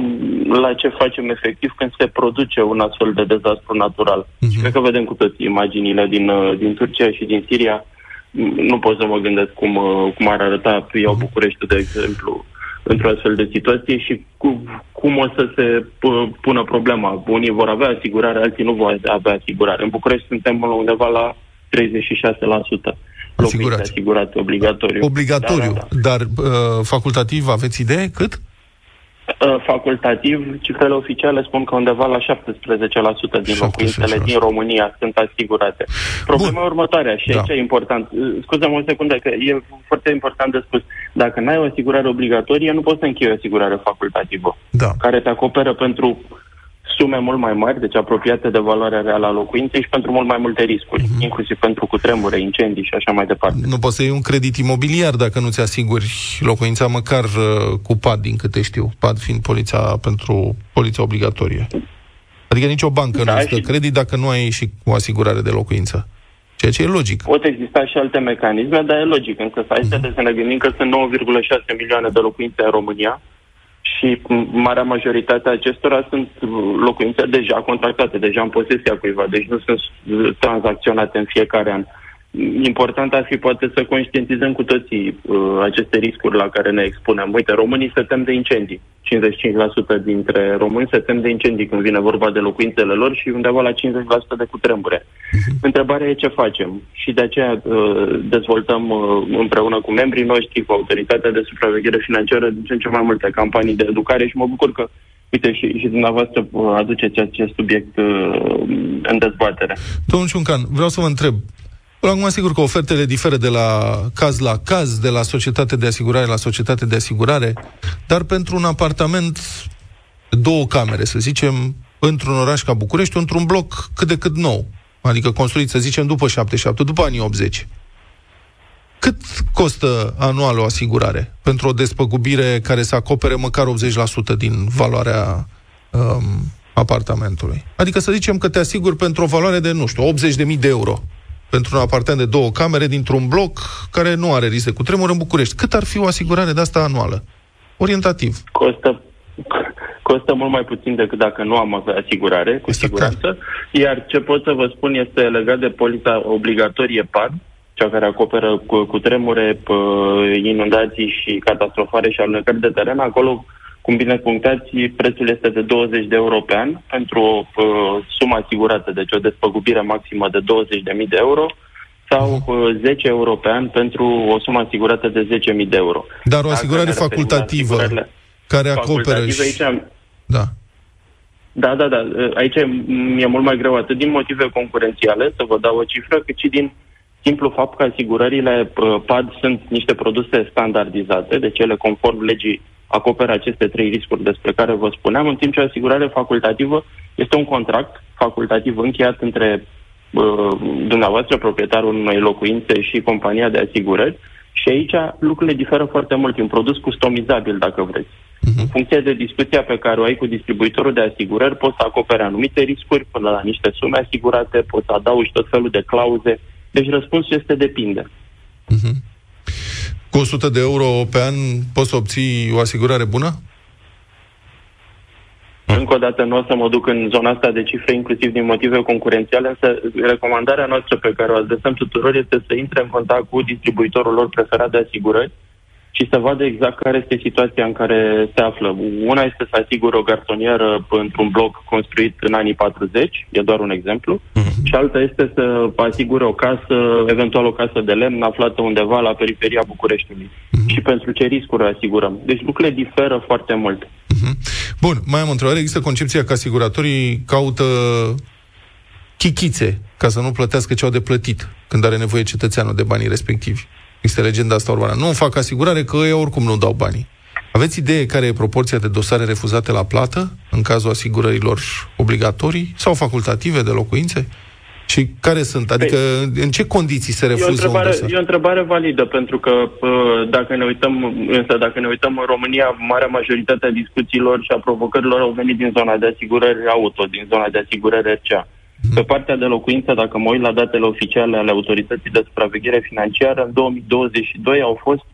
la ce facem efectiv când se produce un astfel de dezastru natural. Uh-huh. Și cred că vedem cu toți imaginile din, uh, din Turcia și din Siria. Nu pot să mă gândesc cum, uh, cum ar arăta, iau mhm. București, de exemplu, într-o astfel de situație și cu, cum o să se pună problema. Unii vor avea asigurare, alții nu vor avea asigurare. În București suntem undeva la 36% Asigurat. asigurat obligatoriu. Obligatoriu, da, da, da. dar uh, facultativ aveți idee cât? Uh, facultativ, cifrele oficiale spun că undeva la 17% din 17%. locuințele din România sunt asigurate. Problema Bun. următoarea, și da. aici e important, uh, scuze-mă o secundă, că e foarte important de spus, dacă n-ai o asigurare obligatorie, nu poți să închei o asigurare facultativă, da. care te acoperă pentru sume mult mai mari, deci apropiate de valoarea reală a locuinței și pentru mult mai multe riscuri, uh-huh. inclusiv pentru cutremure, incendii și așa mai departe. Nu poți să iei un credit imobiliar dacă nu ți asiguri locuința măcar uh, cu PAD, din câte știu, PAD fiind poliția pentru poliția obligatorie. Adică nicio bancă da, nu stă și... credit dacă nu ai și o asigurare de locuință. Ceea ce e logic. Pot exista și alte mecanisme, dar e logic. Însă să uh-huh. să ne gândim că sunt 9,6 milioane de locuințe în România și marea majoritate a acestora sunt locuințe deja contractate, deja în posesia cuiva, deci nu sunt tranzacționate în fiecare an important ar fi poate să conștientizăm cu toții uh, aceste riscuri la care ne expunem. Uite, românii se tem de incendii. 55% dintre români se tem de incendii când vine vorba de locuințele lor și undeva la 50% de cutremure. Uh-huh. Întrebarea e ce facem și de aceea uh, dezvoltăm uh, împreună cu membrii noștri, cu autoritatea de supraveghere financiară, din ce în ce mai multe campanii de educare și mă bucur că Uite, și, și dumneavoastră uh, aduceți acest subiect uh, în dezbatere. Domnul Ciuncan, vreau să vă întreb, Acum, sigur că ofertele diferă de la caz la caz, de la societate de asigurare la societate de asigurare, dar pentru un apartament, două camere, să zicem, într-un oraș ca București, într-un bloc cât de cât nou, adică construit, să zicem, după 77, după anii 80. Cât costă anual o asigurare pentru o despăgubire care să acopere măcar 80% din valoarea um, apartamentului? Adică să zicem că te asiguri pentru o valoare de, nu știu, 80.000 de euro pentru un apartament de două camere dintr-un bloc care nu are risc de cutremur în București. Cât ar fi o asigurare de asta anuală? Orientativ. Costă, costă mult mai puțin decât dacă nu am avea asigurare, cu este siguranță. Clar. Iar ce pot să vă spun este legat de polița obligatorie PAD, cea care acoperă cu, cu tremure, inundații și catastrofare și alunecări de teren. Acolo cum bine punctați, prețul este de 20 de euro pe an pentru o uh, sumă asigurată, deci o despăgubire maximă de 20.000 de euro sau uh, 10 euro pe an pentru o sumă asigurată de 10.000 de euro. Dar o asigurare facultativă care acoperă și... Aici, da. Da, da, da. Aici e mult mai greu atât din motive concurențiale, să vă dau o cifră, cât și din simplu fapt că asigurările uh, PAD sunt niște produse standardizate, deci ele conform legii acoperă aceste trei riscuri despre care vă spuneam, în timp ce o asigurare facultativă este un contract facultativ încheiat între uh, dumneavoastră, proprietarul unei locuințe și compania de asigurări și aici lucrurile diferă foarte mult. E un produs customizabil, dacă vreți. Uh-huh. În funcție de discuția pe care o ai cu distribuitorul de asigurări, poți să acopere anumite riscuri până la niște sume asigurate, poți să adaugi tot felul de clauze. Deci răspunsul este depinde. Uh-huh. Cu 100 de euro pe an poți să obții o asigurare bună? Încă o dată nu o să mă duc în zona asta de cifre, inclusiv din motive concurențiale, însă recomandarea noastră pe care o adresăm tuturor este să intre în contact cu distribuitorul lor preferat de asigurări și să vadă exact care este situația în care se află. Una este să asigură o garsonieră într-un bloc construit în anii 40, e doar un exemplu, uh-huh. și alta este să asigure o casă, eventual o casă de lemn aflată undeva la periferia Bucureștiului. Uh-huh. Și pentru ce riscuri asigurăm. Deci lucrurile diferă foarte mult. Uh-huh. Bun, mai am o întrebare. Există concepția că asiguratorii caută chichițe ca să nu plătească ce au de plătit când are nevoie cetățeanul de banii respectivi. Este legenda asta urbană. Nu fac asigurare că ei oricum nu dau banii. Aveți idee care e proporția de dosare refuzate la plată în cazul asigurărilor obligatorii sau facultative de locuințe? Și care sunt? Adică păi, în ce condiții se refuză e o întrebare, un dosar? E o întrebare validă, pentru că dacă ne uităm, însă dacă ne uităm în România, marea majoritate a discuțiilor și a provocărilor au venit din zona de asigurări auto, din zona de asigurări RCA. Pe partea de locuință, dacă mă uit la datele oficiale ale Autorității de Supraveghere Financiară, în 2022 au fost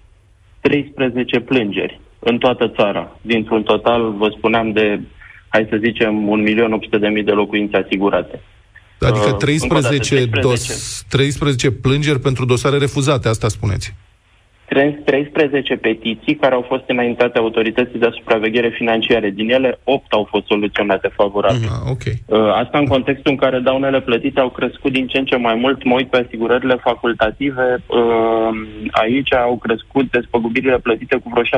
13 plângeri în toată țara. Dintr-un total, vă spuneam, de, hai să zicem, 1.800.000 de locuințe asigurate. Adică 13, uh, dată, 13. Dos, 13 plângeri pentru dosare refuzate, asta spuneți. 13 petiții care au fost înaintate autorității de supraveghere financiare. Din ele, 8 au fost soluționate favorabil. Uh, okay. Uh, asta în contextul în care daunele plătite au crescut din ce în ce mai mult. Mă uit pe asigurările facultative. Uh, aici au crescut despăgubirile plătite cu vreo 17%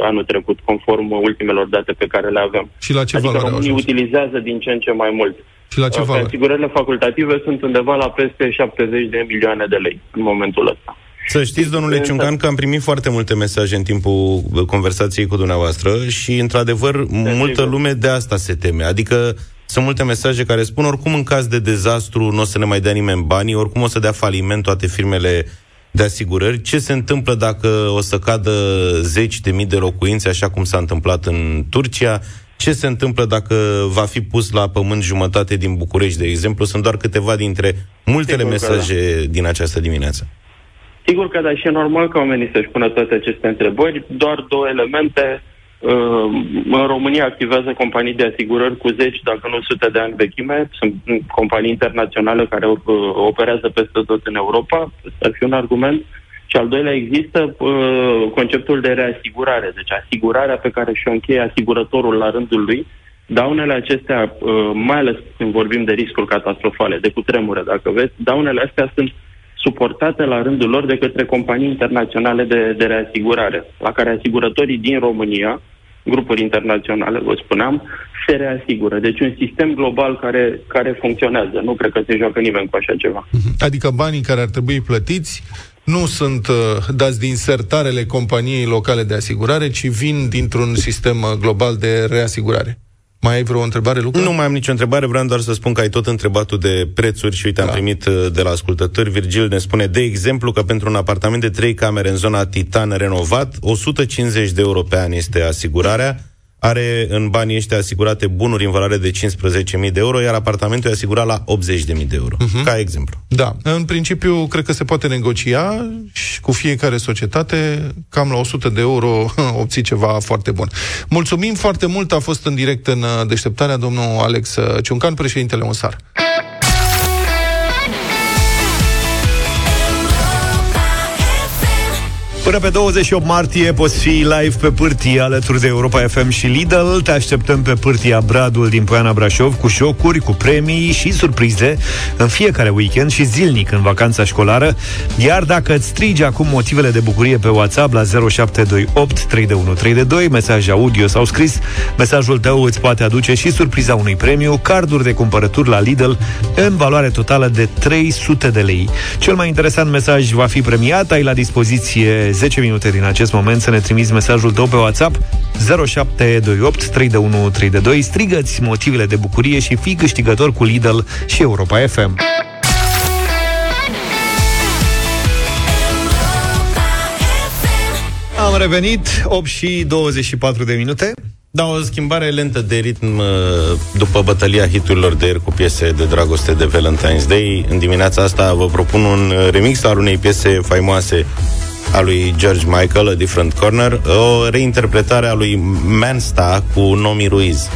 anul trecut, conform ultimelor date pe care le avem. Și la ce adică valoare românii utilizează din ce în ce mai mult. Și la ce valoare? Asigurările facultative sunt undeva la peste 70 de milioane de lei în momentul ăsta. Să știți, domnule Ciuncan, că am primit foarte multe mesaje în timpul conversației cu dumneavoastră și, într-adevăr, multă lume de asta se teme. Adică sunt multe mesaje care spun oricum în caz de dezastru nu o să ne mai dea nimeni banii, oricum o să dea faliment toate firmele de asigurări. Ce se întâmplă dacă o să cadă zeci de mii de locuințe, așa cum s-a întâmplat în Turcia? Ce se întâmplă dacă va fi pus la pământ jumătate din București, de exemplu? Sunt doar câteva dintre multele Sigur că mesaje da. din această dimineață. Sigur că da, și e normal ca oamenii să-și pună toate aceste întrebări. Doar două elemente. Uh, În România activează companii de asigurări cu zeci, dacă nu sute de ani vechime. Sunt companii internaționale care uh, operează peste tot în Europa. Ăsta ar fi un argument. Și al doilea, există uh, conceptul de reasigurare. Deci asigurarea pe care și-o încheie asigurătorul la rândul lui, daunele acestea, uh, mai ales când vorbim de riscuri catastrofale, de cutremure, dacă veți, daunele astea sunt suportate la rândul lor de către companii internaționale de, de reasigurare, la care asigurătorii din România, grupuri internaționale, vă spuneam, se reasigură. Deci un sistem global care, care funcționează. Nu cred că se joacă nimeni cu așa ceva. Adică banii care ar trebui plătiți nu sunt uh, dați din sertarele companiei locale de asigurare, ci vin dintr-un sistem uh, global de reasigurare. Mai ai vreo întrebare, Luca? Nu mai am nicio întrebare, vreau doar să spun că ai tot întrebat tu de prețuri și uite, am Da. primit uh, de la ascultători. Virgil ne spune, de exemplu, că pentru un apartament de 3 camere în zona Titan renovat, 150 de euro pe an este asigurarea, are în banii ăștia asigurate bunuri în valoare de 15.000 de euro, iar apartamentul e asigurat la 80.000 de euro. Mhm. Ca exemplu. Da. În principiu, cred că se poate negocia și cu fiecare societate, cam la 100 de euro obții ceva foarte bun. Mulțumim foarte mult, a fost în direct în uh, deșteptarea domnul Alex uh, Ciuncan, președintele UNSAR. Până pe 28 martie poți fi live pe pârtie alături de Europa FM și Lidl. Te așteptăm pe pârtia Bradul din Poiana Brașov cu șocuri, cu premii și surprize în fiecare weekend și zilnic în vacanța școlară. Iar dacă îți strigi acum motivele de bucurie pe WhatsApp la 0728 32132, mesaj audio sau scris, mesajul tău îți poate aduce și surpriza unui premiu, carduri de cumpărături la Lidl în valoare totală de 300 de lei. Cel mai interesant mesaj va fi premiat, ai la dispoziție 10 minute din acest moment să ne trimiți mesajul tău pe WhatsApp 0728 32132. Strigă-ți motivele de bucurie și fii câștigător cu Lidl și Europa FM. Am revenit, 8 și 24 de minute. Da, o schimbare lentă de ritm uh, după bătălia hiturilor de ieri cu piese de dragoste de Valentine's Day. În dimineața asta vă propun un uh, remix al unei piese faimoase a lui George Michael, A Different Corner, o reinterpretare a lui Mansta cu Nomi Ruiz.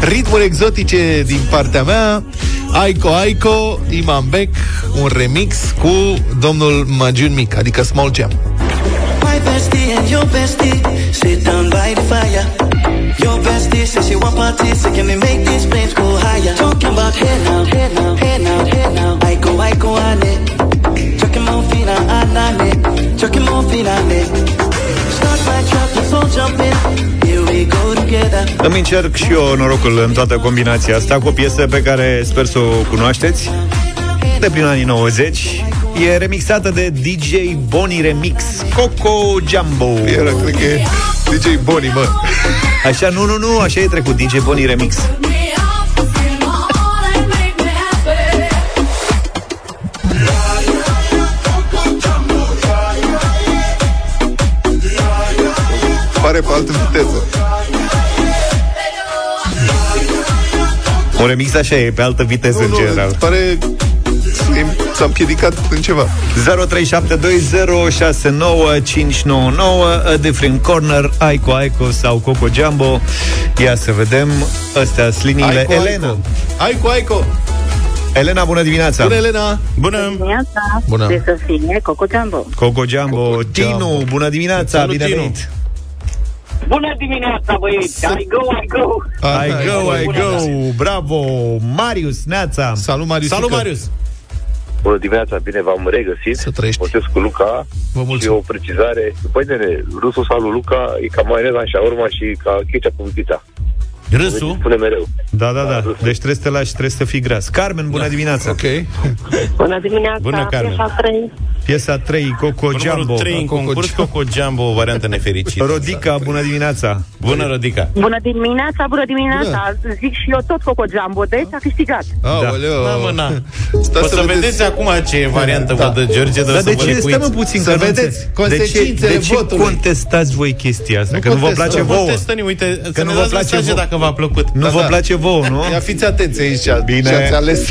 Ritmuri exotice din partea mea Aiko Aiko, Imam Beck Un remix cu domnul Majun Mic Adică Small Jam My bestie and your bestie sit down by the fire. Your bestie says she want parties, so can we make these flames go higher? Talking about hey now, hey now, hey now, hey now. I go, I Îmi încerc și eu norocul în toată combinația asta cu o piesă pe care sper să o cunoașteți de prin anii 90. E remixată de DJ Boni Remix Coco Jumbo. Era, cred că e DJ Boni, mă. Așa, nu, nu, nu, așa e trecut DJ Boni Remix. Pare pe altă viteză. Un remix așa e, pe altă viteză Nu, în nu, general. pare s-a împiedicat în ceva. 0372069599 A Different Corner, Aiko Aiko sau Coco Jumbo. Ia să vedem. Astea sunt liniile. Aiko, Elena. Aiko, Aiko. Elena, bună dimineața! Bună, Elena! Bună! Dimineața, Bună. de să fie Coco Jumbo. Coco Jumbo. Coco Tinu, Jumbo. bună dimineața! Salut, Bine Tinu. venit! Bună dimineața, băieți! I go, I go! I go, I go, bravo! Marius, Neața! Salut, Marius! Salut, Marius! Bună dimineața, bine v-am regăsit. Să trăiești. Motesc cu Luca. Vă Și o precizare. Păi, nene, rusul sau lui Luca e ca maioneza în șaurma și ca ketchup în pizza. Râsul? Spune mereu. Da, da, da. Deci trebuie să te lași, trebuie să fii gras. Carmen, bună dimineața! Ok. Bună dimineața, Bună, Carmen. piesa 3. Piesa 3, Coco Jumbo. Numărul 3 în concurs, Coco Jumbo, o variantă nefericită. Rodica, bună dimineața! Bună, Rodica! Bună dimineața, bună dimineața. Zic și eu tot Coco Jumbo, deci a câștigat. Aoleu. Da, mă, na. Stați o să, să vedeți, vedeți. acum ce variantă Da. vă dă George, dar Dar să de vă ce lecuiți. stăm puțin Să că nu vedeți înțe- consecințele de ce, de ce votului. contestați voi chestia asta? Nu că nu vă contestăm. place Nu vouă. Contestă-ne, uite, Că să nu ne vă dați place mesaje vouă. dacă v-a plăcut. Nu Da, vă da. place vouă, nu? Ia fiți atenți aici Bine. ce ați ales.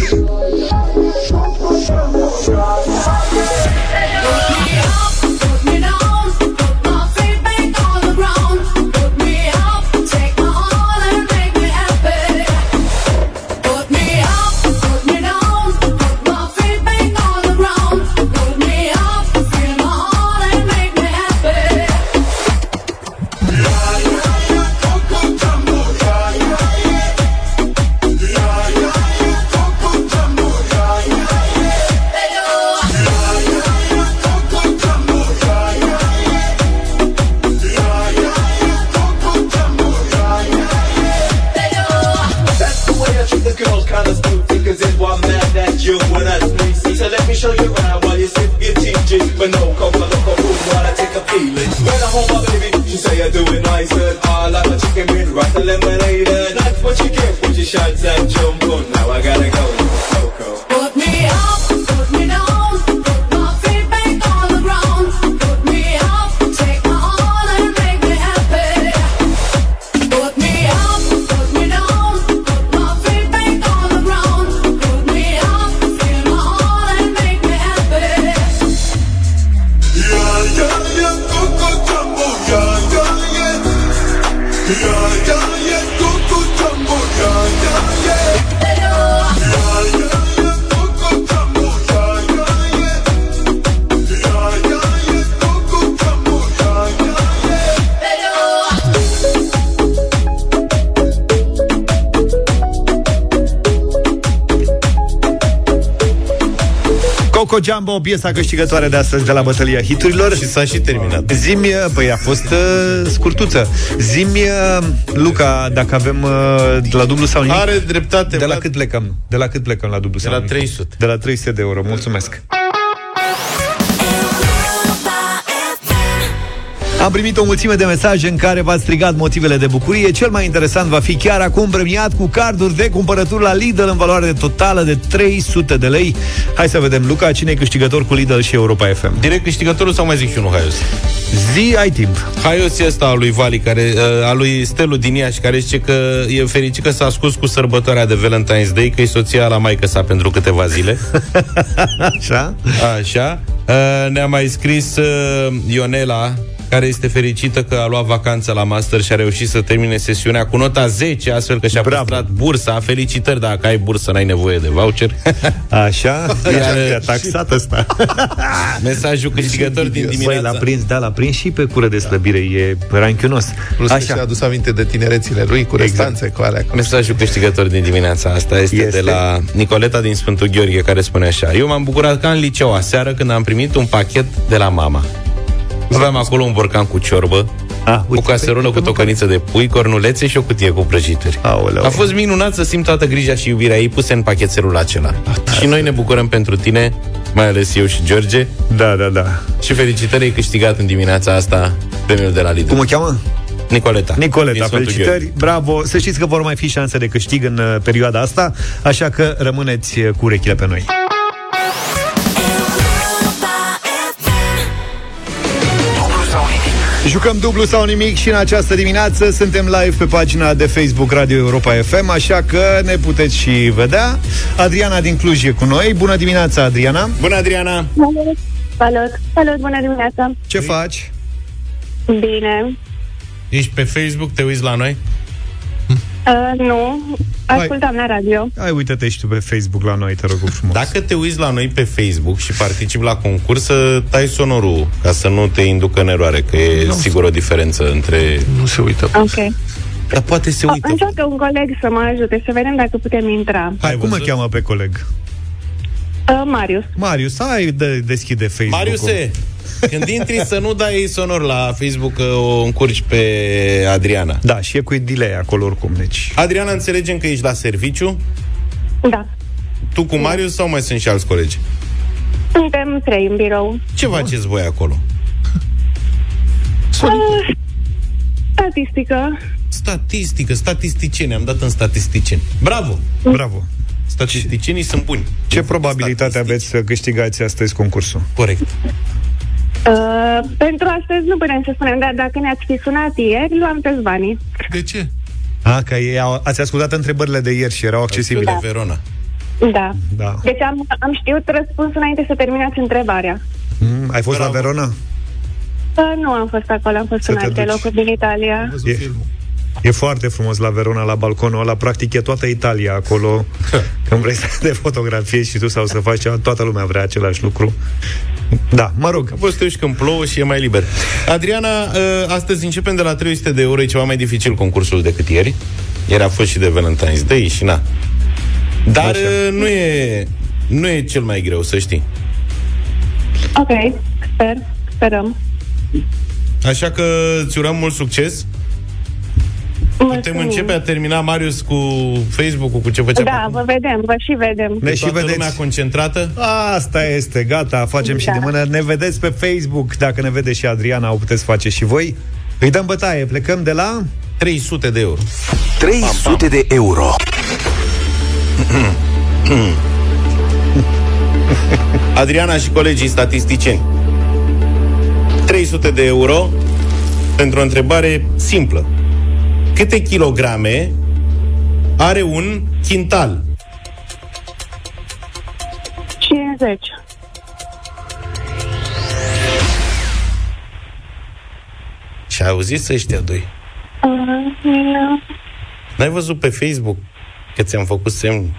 Sneak So let me show you around while you sip your TG But no coca, loco, boom, while I take a feeling. When I hold my baby, she say I do it nice And I like my chicken with rice and lemonade. And that's what you get with your shots at jumbo Now I gotta go, Jumbo, piesa câștigătoare de astăzi de la bătălia hiturilor. Și s-a și terminat. Zimi, păi a fost uh, scurtuță. Zimi, uh, Luca, dacă avem uh, de la dublu sau nimic. Are dreptate, De la Vlad. cât plecăm? De la cât plecăm la dublu De sau la nimic? 300. De la 300 de euro. Mulțumesc. Am primit o mulțime de mesaje în care v-ați strigat motivele de bucurie. Cel mai interesant va fi chiar acum premiat cu carduri de cumpărături la Lidl în valoare totală de 300 de lei. Hai să vedem, Luca, cine e câștigător cu Lidl și Europa FM? Direct câștigătorul sau mai zic și unul, Haios? Zi, ai timp. Haios e ăsta al lui Vali, care, uh, al lui Stelu din Iași, care zice că e fericit că s-a scos cu sărbătoarea de Valentine's Day, că e soția la maică sa pentru câteva zile. Așa? Așa. Uh, ne-a mai scris uh, Ionela, care este fericită că a luat vacanță la master și a reușit să termine sesiunea cu nota 10, astfel că și-a Bravo. păstrat bursa. Felicitări, dacă ai bursă, n-ai nevoie de voucher. Așa? Iar- Iar taxat ăsta. Mesajul câștigător din Băi, dimineața. l-a prins, da, l-a prins și pe cură de slăbire. E ranchiunos. Plus că Așa. și-a adus aminte de tinerețile lui cu restanțe, cu alea. Cu... Mesajul câștigător din dimineața asta este, Este? de la Nicoleta din Sfântul Gheorghe, care spune așa. Eu m-am bucurat ca în liceu aseară când am primit un pachet de la mama. Aveam acolo un borcan cu ciorbă, Ah, o caserolă cu tocăniță de pui, cornulețe și o cutie cu prăjituri. Aoleu. A fost minunat să simt toată grija și iubirea ei puse în pachetelul acela. și noi ne bucurăm pentru tine, mai ales eu și George. Da, da, da. Și felicitări, ai câștigat în dimineața asta premiul de la Lidl. Cum o cheamă? Nicoleta. Nicoleta, din Sfântul felicitări, Gheorghe. bravo. Să știți că vor mai fi șanse de câștig în uh, perioada asta, așa că rămâneți uh, cu urechile pe noi. Jucăm dublu sau nimic și în această dimineață suntem live pe pagina de Facebook Radio Europa FM, așa că ne puteți și vedea. Adriana din Cluj e cu noi. Bună dimineața, Adriana! Bună, Adriana! Salut! Salut! Salut, bună dimineața! Ce faci? Bine. Ești pe Facebook, te uiți la noi? Uh, nu, ascultam la radio. Hai, uite-te și tu pe Facebook la noi, te rog frumos. Dacă te uiți la noi pe Facebook și participi la concurs, să tai sonorul ca să nu te inducă în eroare, că e Nu. sigur o diferență între... Nu se uită. Ok. Dar poate se O, uită. încearcă un coleg să mă ajute, să vedem dacă putem intra. Hai, cum mă cheamă pe coleg? Uh, Marius. Marius, hai, de, deschide Facebook-ul. Mariuse, când intri să nu dai sonor la Facebook că o încurci pe Adriana. Da, și e cu delay acolo oricum, deci... Adriana, înțelegem că ești la serviciu? Da. Tu cu Marius sau mai sunt și alți colegi? Suntem trei în birou. Ce faceți voi acolo? Uh, statistică. Statistică, statisticieni, am dat în statisticieni. Bravo! Bravo! Statisticienii sunt buni. Ce probabilitate aveți să câștigați astăzi concursul? Corect. Uh, pentru astăzi nu putem să spunem, dar dacă ne-ați fi sunat ieri, luam toți banii. De ce? A, că ei au, ați ascultat întrebările de ieri și erau accesibile. Da. Verona. Da. Da. Deci am, am știut răspunsul înainte să terminați întrebarea. Mm, ai fost Bravo. la Verona? Uh, nu am fost acolo, am fost Să în te alte duci. locuri din Italia. E, e foarte frumos la Verona, la balconul ăla. Practic e toată Italia acolo. Când vrei să te fotografiezi și tu sau să faci ceva, toată lumea vrea același lucru. Da, mă rog. Poți să te uiți când plouă și e mai liber. Adriana, ă, astăzi începem de la 300 de euro, e ceva mai dificil concursul decât ieri. Ieri a fost și de Valentine's Day și na. Dar ă, nu e, nu e cel mai greu, să știi. Ok, sper, sperăm. Așa că îți urăm mult succes. Putem începe a termina, Marius, cu Facebook-ul, cu ce făcea Da, vă vedem, vă și vedem. Ne și toată vedeți. lumea concentrată. Asta este, gata, facem și Da. de mână. Ne vedeți pe Facebook, dacă ne vede și Adriana, o puteți face și voi. Îi dăm bătaie, plecăm de la... 300 de euro. 300 de euro. Adriana și colegii statisticieni. 300 de euro pentru o întrebare simplă. Câte kilograme are un quintal? 50. Și ai auzit să ăștia doi? Uh, nu. N-ai văzut pe Facebook că ți-am făcut semn?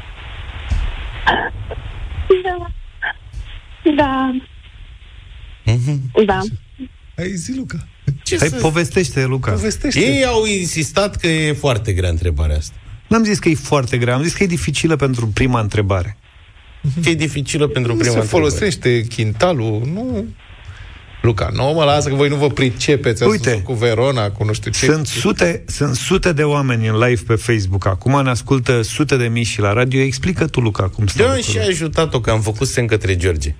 Da. Da. Da. Hai zi, Luca. Ce Hai, să- povestește, Luca. Povestește. Ei au insistat că e foarte grea întrebarea asta. N-am zis că e foarte grea, am zis că e dificilă pentru prima întrebare. Că e dificilă pentru Nu prima se întrebare. folosește chintalul, nu... Luca, nu mă lasă că voi nu vă pricepeți Uite. Uite. cu Verona, cu nu știu ce. Sunt sute, sunt sute de oameni în live pe Facebook acum, ne ascultă sute de mii și la radio. Explică tu, Luca, cum Eu stă am și ajutat-o că am făcut semn către George.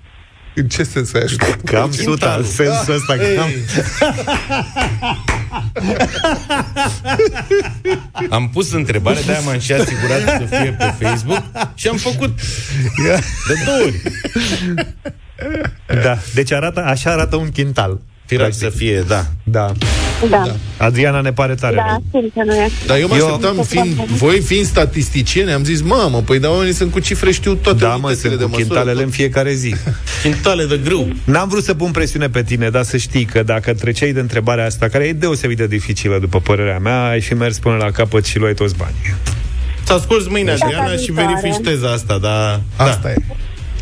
În ce sens ai ajutat? Că am suta în sensul ăsta. Că am... Am pus întrebare, de-aia m-am și asigurat să fie pe Facebook și am făcut de două ori. Da, deci arată, așa arată un quintal. Firar să fie, da. Da. Da. Adriana ne pare tare. Da, simt că nu e. Dar eu mă Eu- așteptam, fiind, voi fiind statisticieni, am zis, mamă, păi da, oamenii sunt cu cifre, știu toate Da, mă, unitățile sunt de cu măsură. quintalele în fiecare zi. Quintale de grâu. N-am vrut să pun presiune pe tine, dar să știi că dacă treceai de întrebarea asta, care e deosebit de dificilă, după părerea mea, ai fi mers până la capăt și luai toți banii. Să asculți mâine, Data Adriana, și viitoare. verifici teza asta, dar... Asta da. e.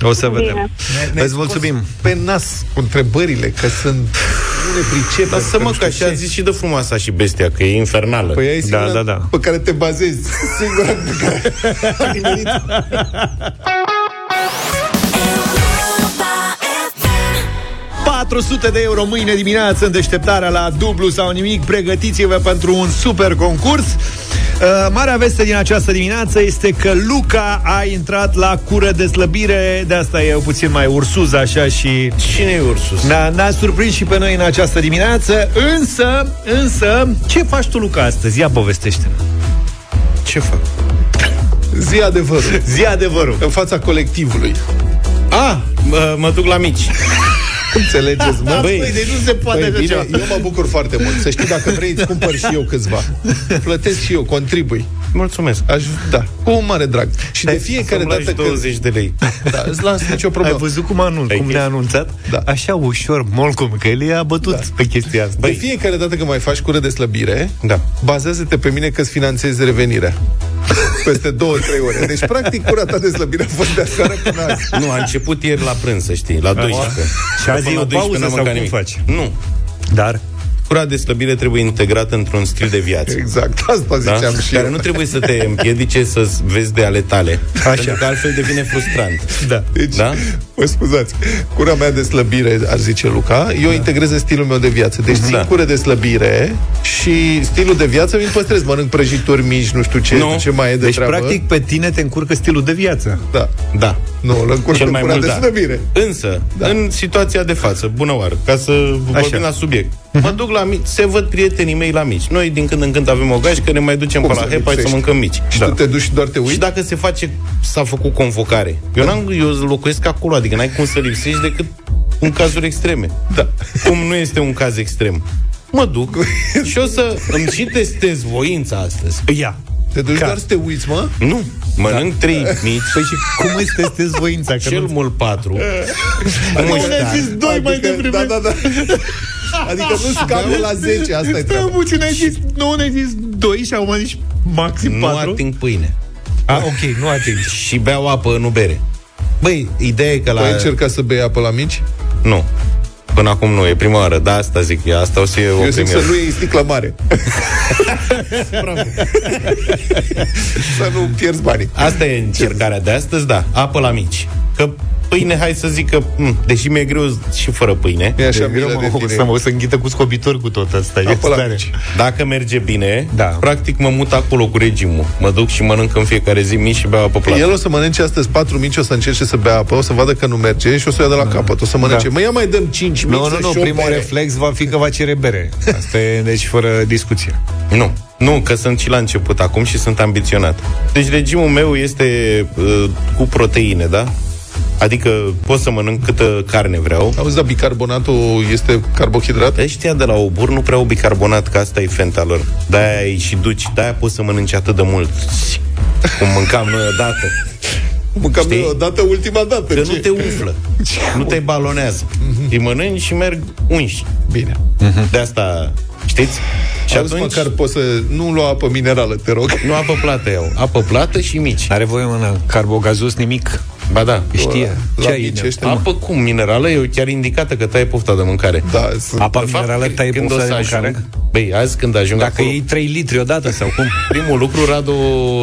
O să vedem. Bine. Ne-ai Îți mulțumim. scos Pe nas cu întrebările, că sunt... Nu ne pricepem. Lasă că mă, nu că știu așa a ce. zis și de frumoasa și bestia, că e infernală. Păi ai Da, singura da, da. pe care te bazezi. Singura pe care ai nimerit. 400 de euro mâine dimineață în deșteptarea la dublu sau nimic. Pregătiți-vă pentru un super concurs. Uh, marea veste din această dimineață este că Luca a intrat la cură de slăbire, de asta e puțin mai ursuz așa și Cine e Ursus? ne-a, ne-a surprins și pe noi în această dimineață, însă, însă, ce faci tu, Luca, astăzi? Ia povestește Ce fac? Zi adevărul. Zi adevărul. În fața colectivului. A, mă, mă duc la mici. Înțelegeți, mă? Băi, deci nu se poate Păi așa bine, ceva. eu mă bucur foarte mult. Să știi, dacă vrei, îți cumpăr și eu câțiva. Plătesc și eu, contribui. Mulțumesc. Aș, da, cu mare drag. Și de fiecare Să-mi lași dată 20 de lei. Da, îți las nicio problemă. Ai văzut cum, anunț, cum ne-a anunțat? Da. Așa ușor, molcom, că el i-a bătut da. pe chestia asta. De fiecare dată când mai faci cură de slăbire, da. bazează-te pe mine că-ți finanțezi revenirea. Peste două, trei ore. Deci, practic, cura ta de slăbire a fost de aseară până azi. Nu, a început ieri la prânz, să știi, la 12. Și azi Până e la o 12 pauză n-am sau mâncat cum nimic. faci? Nu. Dar? Cura de slăbire trebuie integrată într-un stil de viață. Exact, asta ziceam și Care eu. nu trebuie să te împiedice să vezi de ale tale. Așa. Pentru că altfel devine frustrant. Da. Deci, Da? mă scuzați, cura mea de slăbire, ar zice Luca, eu da. integrez în stilul meu de viață. Deci țin Da. cură de slăbire și stilul de viață mi-l păstrez. Mănânc prăjituri mici, nu știu ce, Nu. ce mai e de Deci, treabă. practic, pe tine te încurcă stilul de viață. Da. Da. Nu, îl încurcă Cel mai cura mult, de da. slăbire. Însă, da. în situația de față, bună oară, ca să vorbim la subiect, mă duc la mici, se văd prietenii mei la mici. Noi din când în când avem o gașcă, ne mai ducem Cum pe să la Hepa și să lipsești? mâncăm mici. Și tu te duci și doar te uiți? Și dacă se face, s-a făcut convocare. Eu, n-am, eu locuiesc acolo, adică n-ai cum să lipsești decât în cazuri extreme. Da. Cum nu este un caz extrem. Mă duc și o să îmi și testez voința astăzi. Ia. Te duci Ca. doar să te uiți, mă? Nu. Mănânc trei mici. Păi și cum îți testezi voința? Că Cel nu... mult patru. Cu Nu muștar. ne-ai zis doi mai devreme. Da, da, da. Adică nu scapă la 10, asta e Stai treaba. puțin, ai zis, nu ne-ai zis doi și acum zici maxim Nu patru? ating pâine. A, ok, nu ating. Și beau apă, nu bere. Băi, ideea e că la... Ai încercat să bei apă la mici? Nu. Până acum nu, e prima oară. Da, asta zic eu. Asta o să fie o Eu zic premieră. să nu iei sticlă mare. să nu pierzi banii. Asta e încercarea de astăzi, da. Apă la mici. Că pâine, hai să zic că, m, deși mi-e greu și fără pâine, E așa E greu, milă mă, de să tine. mă o să înghită cu scobitori cu tot asta. E Apă la stare. mici. dacă merge bine, Da. practic mă mut acolo cu regimul. Mă duc și mănânc în fiecare zi mici și beau apă plată. El o să mănânce astăzi patru mici, o să încerce să bea apă, o să vadă că nu merge și o să o ia de la capăt. O să mănânce. Da. Mă, ia mai dăm cinci mici Nu, nu, să nu, și o primul bere. reflex va fi că va cere bere. Asta e, deci, fără discuție. Nu, nu, că sunt și la început acum și sunt ambiționat. Deci regimul meu este uh, cu proteine, da? Adică pot să mănânc câtă carne vreau. Auzi, dar bicarbonatul este carbohidrat? Ăștia de la obur nu prea au bicarbonat, că asta e fenta lor. De-aia ai și duci, de-aia poți să mănânci atât de mult. Cum mâncam noi odată. Mâncam Știi? noi odată, ultima dată. Că ce? nu te umflă, nu te balonează. Îi mănânci și merg unși. Bine. De asta, știți? Și Auzi, atunci, măcar poți să nu lua apă minerală, te rog. nu apă plată eu, apă plată și mici. Are voie mână carbogazos nimic. Ba da. Știe. La Ce ai mici în- ăștia, mă. Apă cum? Minerală e chiar indicată că taie pofta de mâncare. Da, sunt... Apa De fapt, minerală taie când o pofta să de ajung, mâncare? Băi, azi când ajung Dacă acolo, iei 3 litri odată sau cum? primul lucru, Radu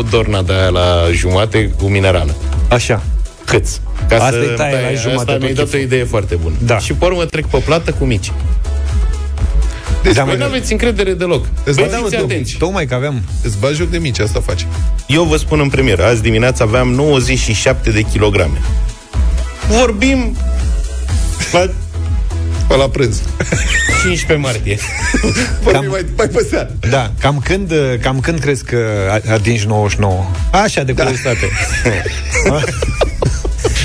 Dorna de aia la jumate cu minerală. Așa. Câți? Ca Asta să îi taie la dai- jumate Asta tot mi-ai dat chiful. o idee foarte bună. Da. Și pe urmă trec pe plată cu mici. Deci, Da, voi Voi nu aveți încredere deloc. Îți Băi, dau fiți două atenți. Tocmai că aveam... Îți bagi joc de mici, asta face. Eu vă spun în premieră, azi dimineața aveam 97 de kilograme. Vorbim la Pe la prânz. 15 martie. Vorbim mai, mai pe seară. Da, cam când, cam când crezi că a- atingi 99? Așa, de curiozitate.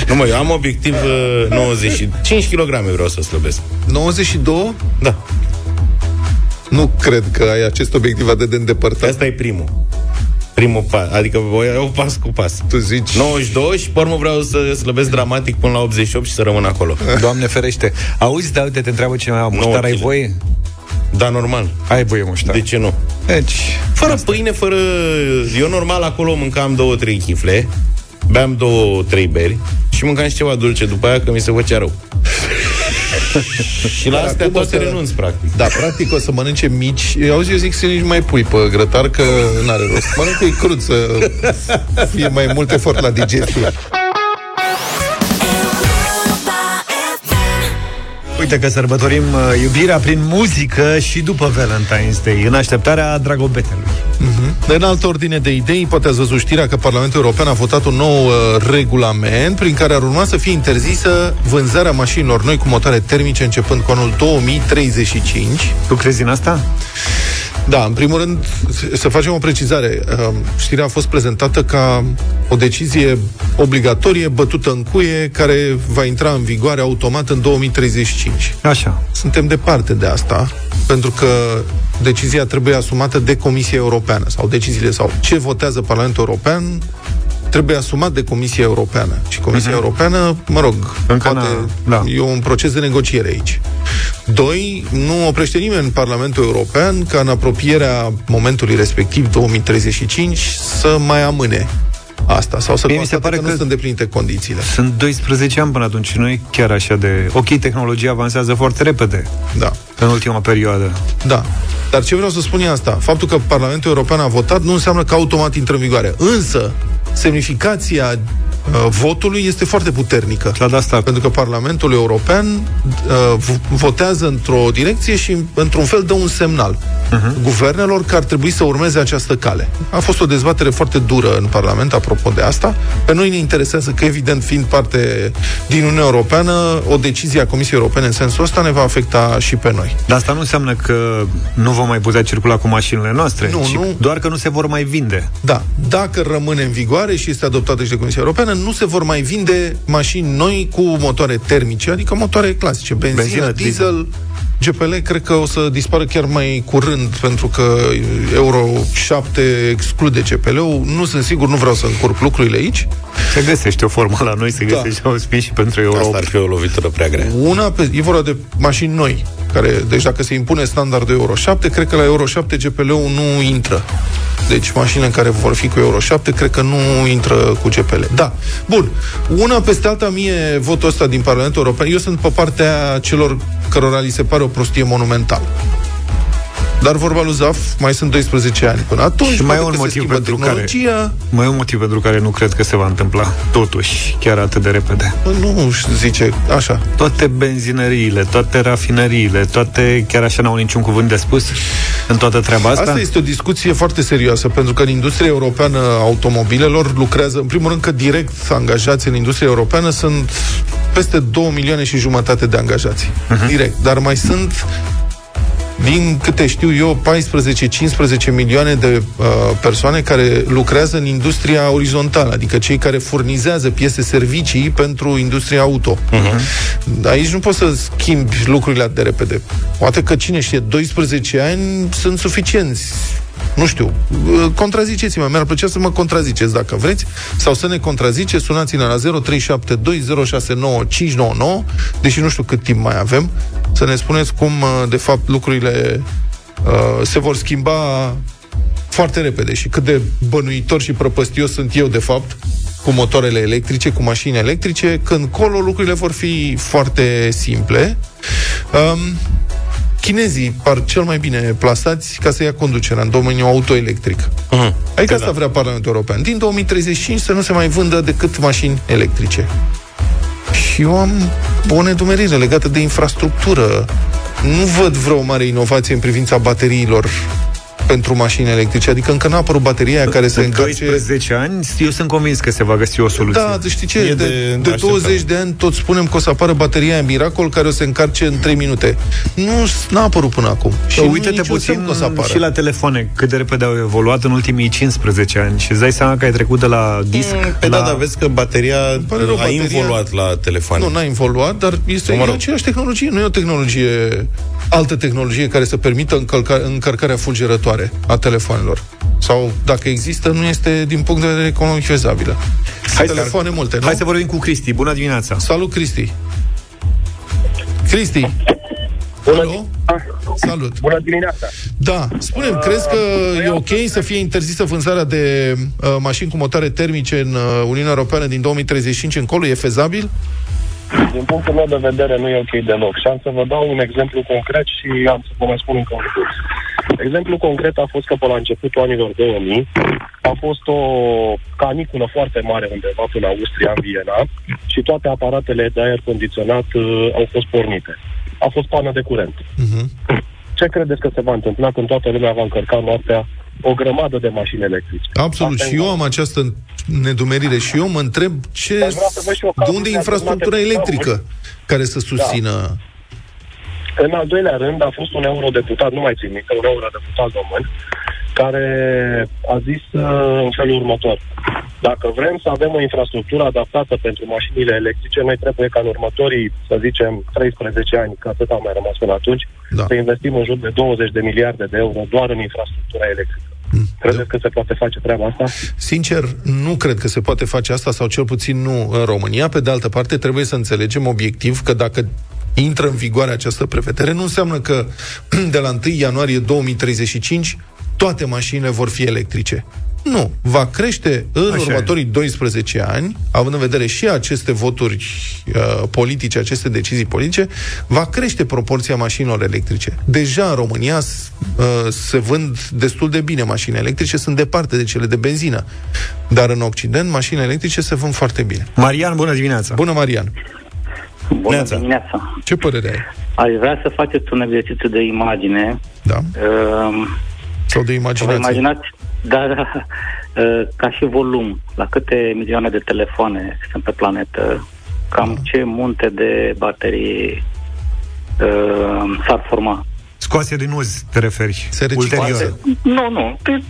Nu mă, eu am obiectiv uh, 95 kg vreau să slăbesc. 92? Da. Nu cred că ai acest obiectiv atât de îndepărtat. Asta e primul. Primul pas. Adică voi iau pas cu pas. Tu zici... 92 și pe urmă vreau să slăbesc dramatic până la 88 și să rămân acolo. Doamne ferește. Auzi, da, uite, te întreabă cineva, muștar, ai kg. voie? Da, normal. Ai voie muștar. De ce nu? Deci, Fără pâine, fără... Eu normal acolo mâncam două, trei chifle, beam două, trei beri și mâncam și ceva dulce după aia că mi se făcea rău. și la Dar astea acum toate o să- renunț, practic. Da, practic o să mănânce mici. Auzi, eu zic să nici mai pui pe grătar, că n-are rost. Mănâncă-i crud să fie mai mult efort la digestie. Uite că sărbătorim uh, iubirea prin muzică și după Valentine's Day, în așteptarea dragobetelui. În altă ordine de idei, poate ați văzut știrea că Parlamentul European a votat un nou uh, regulament prin care ar urma să fie interzisă vânzarea mașinilor noi cu motoare termice începând cu anul 2035. Tu crezi în asta? Da, în primul rând, să facem o precizare. Um, Știrea a fost prezentată ca o decizie obligatorie, bătută în cuie, care va intra în vigoare automat în 2035. Așa. Suntem departe de asta, pentru că decizia trebuie asumată de Comisia Europeană, sau deciziile, sau ce votează Parlamentul European, trebuie asumat de Comisia Europeană. Și Comisia uh-huh. Europeană, mă rog, Încă poate, n-a- da. e un proces de negociere aici. Doi, nu oprește nimeni Parlamentul European ca în apropierea momentului respectiv, 2035, să mai amâne asta sau să Mie mi se constate pare că, nu că- sunt îndeplinite condițiile. Sunt 12 ani până atunci, nu e chiar așa de... Ok, tehnologia avansează foarte repede Da. în ultima perioadă. Da. Dar ce vreau să spun e asta. Faptul că Parlamentul European a votat nu înseamnă că automat intră în vigoare. Însă, semnificația uh, votului este foarte puternică. La de asta. Pentru că Parlamentul European uh, v- votează într-o direcție și într-un fel dă un semnal uh-huh. guvernelor că ar trebui să urmeze această cale. A fost o dezbatere foarte dură în Parlament, apropo de asta. Pe noi ne interesează că, evident, fiind parte din Uniunea Europeană, o decizie a Comisiei Europene în sensul ăsta ne va afecta și pe noi. Dar asta nu înseamnă că nu vom mai putea circula cu mașinile noastre, Nu, ci nu. doar că nu se vor mai vinde. Da, dacă rămâne în vigoare și este adoptată și de Comisia Europeană, nu se vor mai vinde mașini noi cu motoare termice, adică motoare clasice, benzină, Benzină, diesel, GPL cred că o să dispară chiar mai curând, pentru că Euro 7 exclude GPL-ul. Nu sunt sigur, nu vreau să încurc lucrurile aici. Se găsește o formă la noi, se Da. găsește o spin și pentru Euro Asta 8. ar fi o lovitură prea grea. Una, pe, e vorba de mașini noi, care, deci dacă se impune standardul Euro 7, cred că la Euro 7 GPL-ul nu intră. Deci mașinile care vor fi cu Euro 7, cred că nu intră cu GPL. Da. Bun. Una peste alta, mie votul ăsta din Parlamentul European, eu sunt pe partea celor cărora li se pare o prostie monumentală. Dar vorba lui Zaf, mai sunt 12 ani până atunci. Și mai e poate un că se motiv schimbă pentru care- tehnologia. Mai e un motiv pentru care nu cred că se va întâmpla totuși chiar atât de repede. Bă, Nu își zice așa. Toate benzinăriile, toate rafinăriile, toate chiar așa n-au niciun cuvânt de spus în toată treaba asta? Asta este o discuție foarte serioasă, pentru că în industria europeană a automobilelor lucrează, în primul rând că direct angajați în industria europeană sunt peste 2 milioane și jumătate de angajați. Uh-huh. Direct. Dar mai sunt din câte știu eu, 14-15 milioane de uh, persoane care lucrează în industria orizontală, adică cei care furnizează piese servicii pentru industria auto. Uh-huh. Aici nu poți să schimbi lucrurile atât de repede. Poate că cine știe, 12 ani sunt suficienți. Nu știu, uh, contraziceți-mă, mi-ar plăcea să mă contraziceți dacă vreți, sau să ne contraziceți, sunați-ne la 0372069599, deși nu știu cât timp mai avem, să ne spuneți cum, uh, de fapt, lucrurile uh, se vor schimba foarte repede și cât de bănuitor și prăpăstios sunt eu, de fapt, cu motoarele electrice, cu mașini electrice, când colo lucrurile vor fi foarte simple. Um, chinezii par cel mai bine plasați ca să ia conducerea în domeniul autoelectric. Uh-huh. Adică asta vrea Parlamentul European. Din 2035 să nu se mai vândă decât mașini electrice. Și eu am o nedumerire legată de infrastructură. Nu văd vreo mare inovație în privința bateriilor pentru mașini electrice. Adică încă n-a apărut bateria aia care se În încarce... 12 ani, eu sunt convins că se va găsi o soluție. Da, tu știi ce? E De, de de, de așteptat. 20 de ani tot spunem că o să apară bateria aia Miracol care o să se încarce în 3 minute. Nu n-a apărut până acum. Și Și nu e uite-te niciun semn puțin că o să apară. și la telefoane, cât de repede au evoluat în ultimii 15 ani și îți dai seama că ai trecut de la disc Pe la... da, dar vezi că bateria pare rău, a bateria- involuat la telefoane. Nu, n-a involuat, dar este Mă mă rog. e aceeași tehnologie. Nu e o tehnologie, altă tehnologie care să permită încălca, încărcarea fulgerătoare a telefoanelor. Sau, dacă există, nu este din punct de vedere economic fezabilă. Hai telefoane multe, nu? Hai să vorbim cu Cristi. Bună dimineața! Salut, Cristi! Cristi! Bună Salut! Bună dimineața! Da, spunem, crezi că e ok să fie interzisă vânzarea de uh, mașini cu motoare termice în uh, Uniunea Europeană din 2035 încolo? E fezabil? Din punctul meu de vedere nu e ok deloc. Și am să vă dau un exemplu concret și am să vă mai spun încă un lucru. Exemplu concret a fost că pe la începutul anilor 2000 a fost o caniculă foarte mare undeva până Austria, în Viena, și toate aparatele de aer condiționat uh, au fost pornite. A fost pană de curent. Uh-huh. Ce credeți că se va întâmpla când toată lumea va încărca noaptea o grămadă de mașini electrice? Absolut, Asta e și eu am această nedumerire și eu mă întreb ce, Dar vreau să văd și eu de cazuri unde e de infrastructura alternate. electrică care să susțină În al doilea rând a fost un eurodeputat, nu mai țin minte, un eurodeputat român, care a zis uh, în felul următor. Dacă vrem să avem o infrastructură adaptată pentru mașinile electrice, noi trebuie ca în următorii, să zicem, 13 ani, că atât au mai rămas până atunci, da. să investim în jur de 20 de miliarde de euro doar în infrastructura electrică. Credeți că se poate face treaba asta? Sincer, nu cred că se poate face asta, sau cel puțin nu în România. Pe de altă parte, trebuie să înțelegem obiectiv că dacă intră în vigoare această prevedere, nu înseamnă că de la 1 ianuarie 2035 toate mașinile vor fi electrice. Nu. Va crește în Așa e. următorii 12 ani, având în vedere și aceste voturi uh, politice, aceste decizii politice, va crește proporția mașinilor electrice. Deja în România s- uh, se vând destul de bine mașini electrice, sunt departe de cele de benzină. Dar în Occident, mașini electrice se vând foarte bine. Marian, bună dimineața! Bună, Marian! Bună dimineața! Ce părere ai? Aș vrea să faceți un exercițiu de imagine. Da. Um, Sau de să vă imaginație? imaginați, da, da, uh, ca și volum, la câte milioane de telefoane sunt pe planetă, cam ce munte de baterii uh, s-ar forma. Scoase din uz, te referi. Se Ulterior. Nu, nu, pe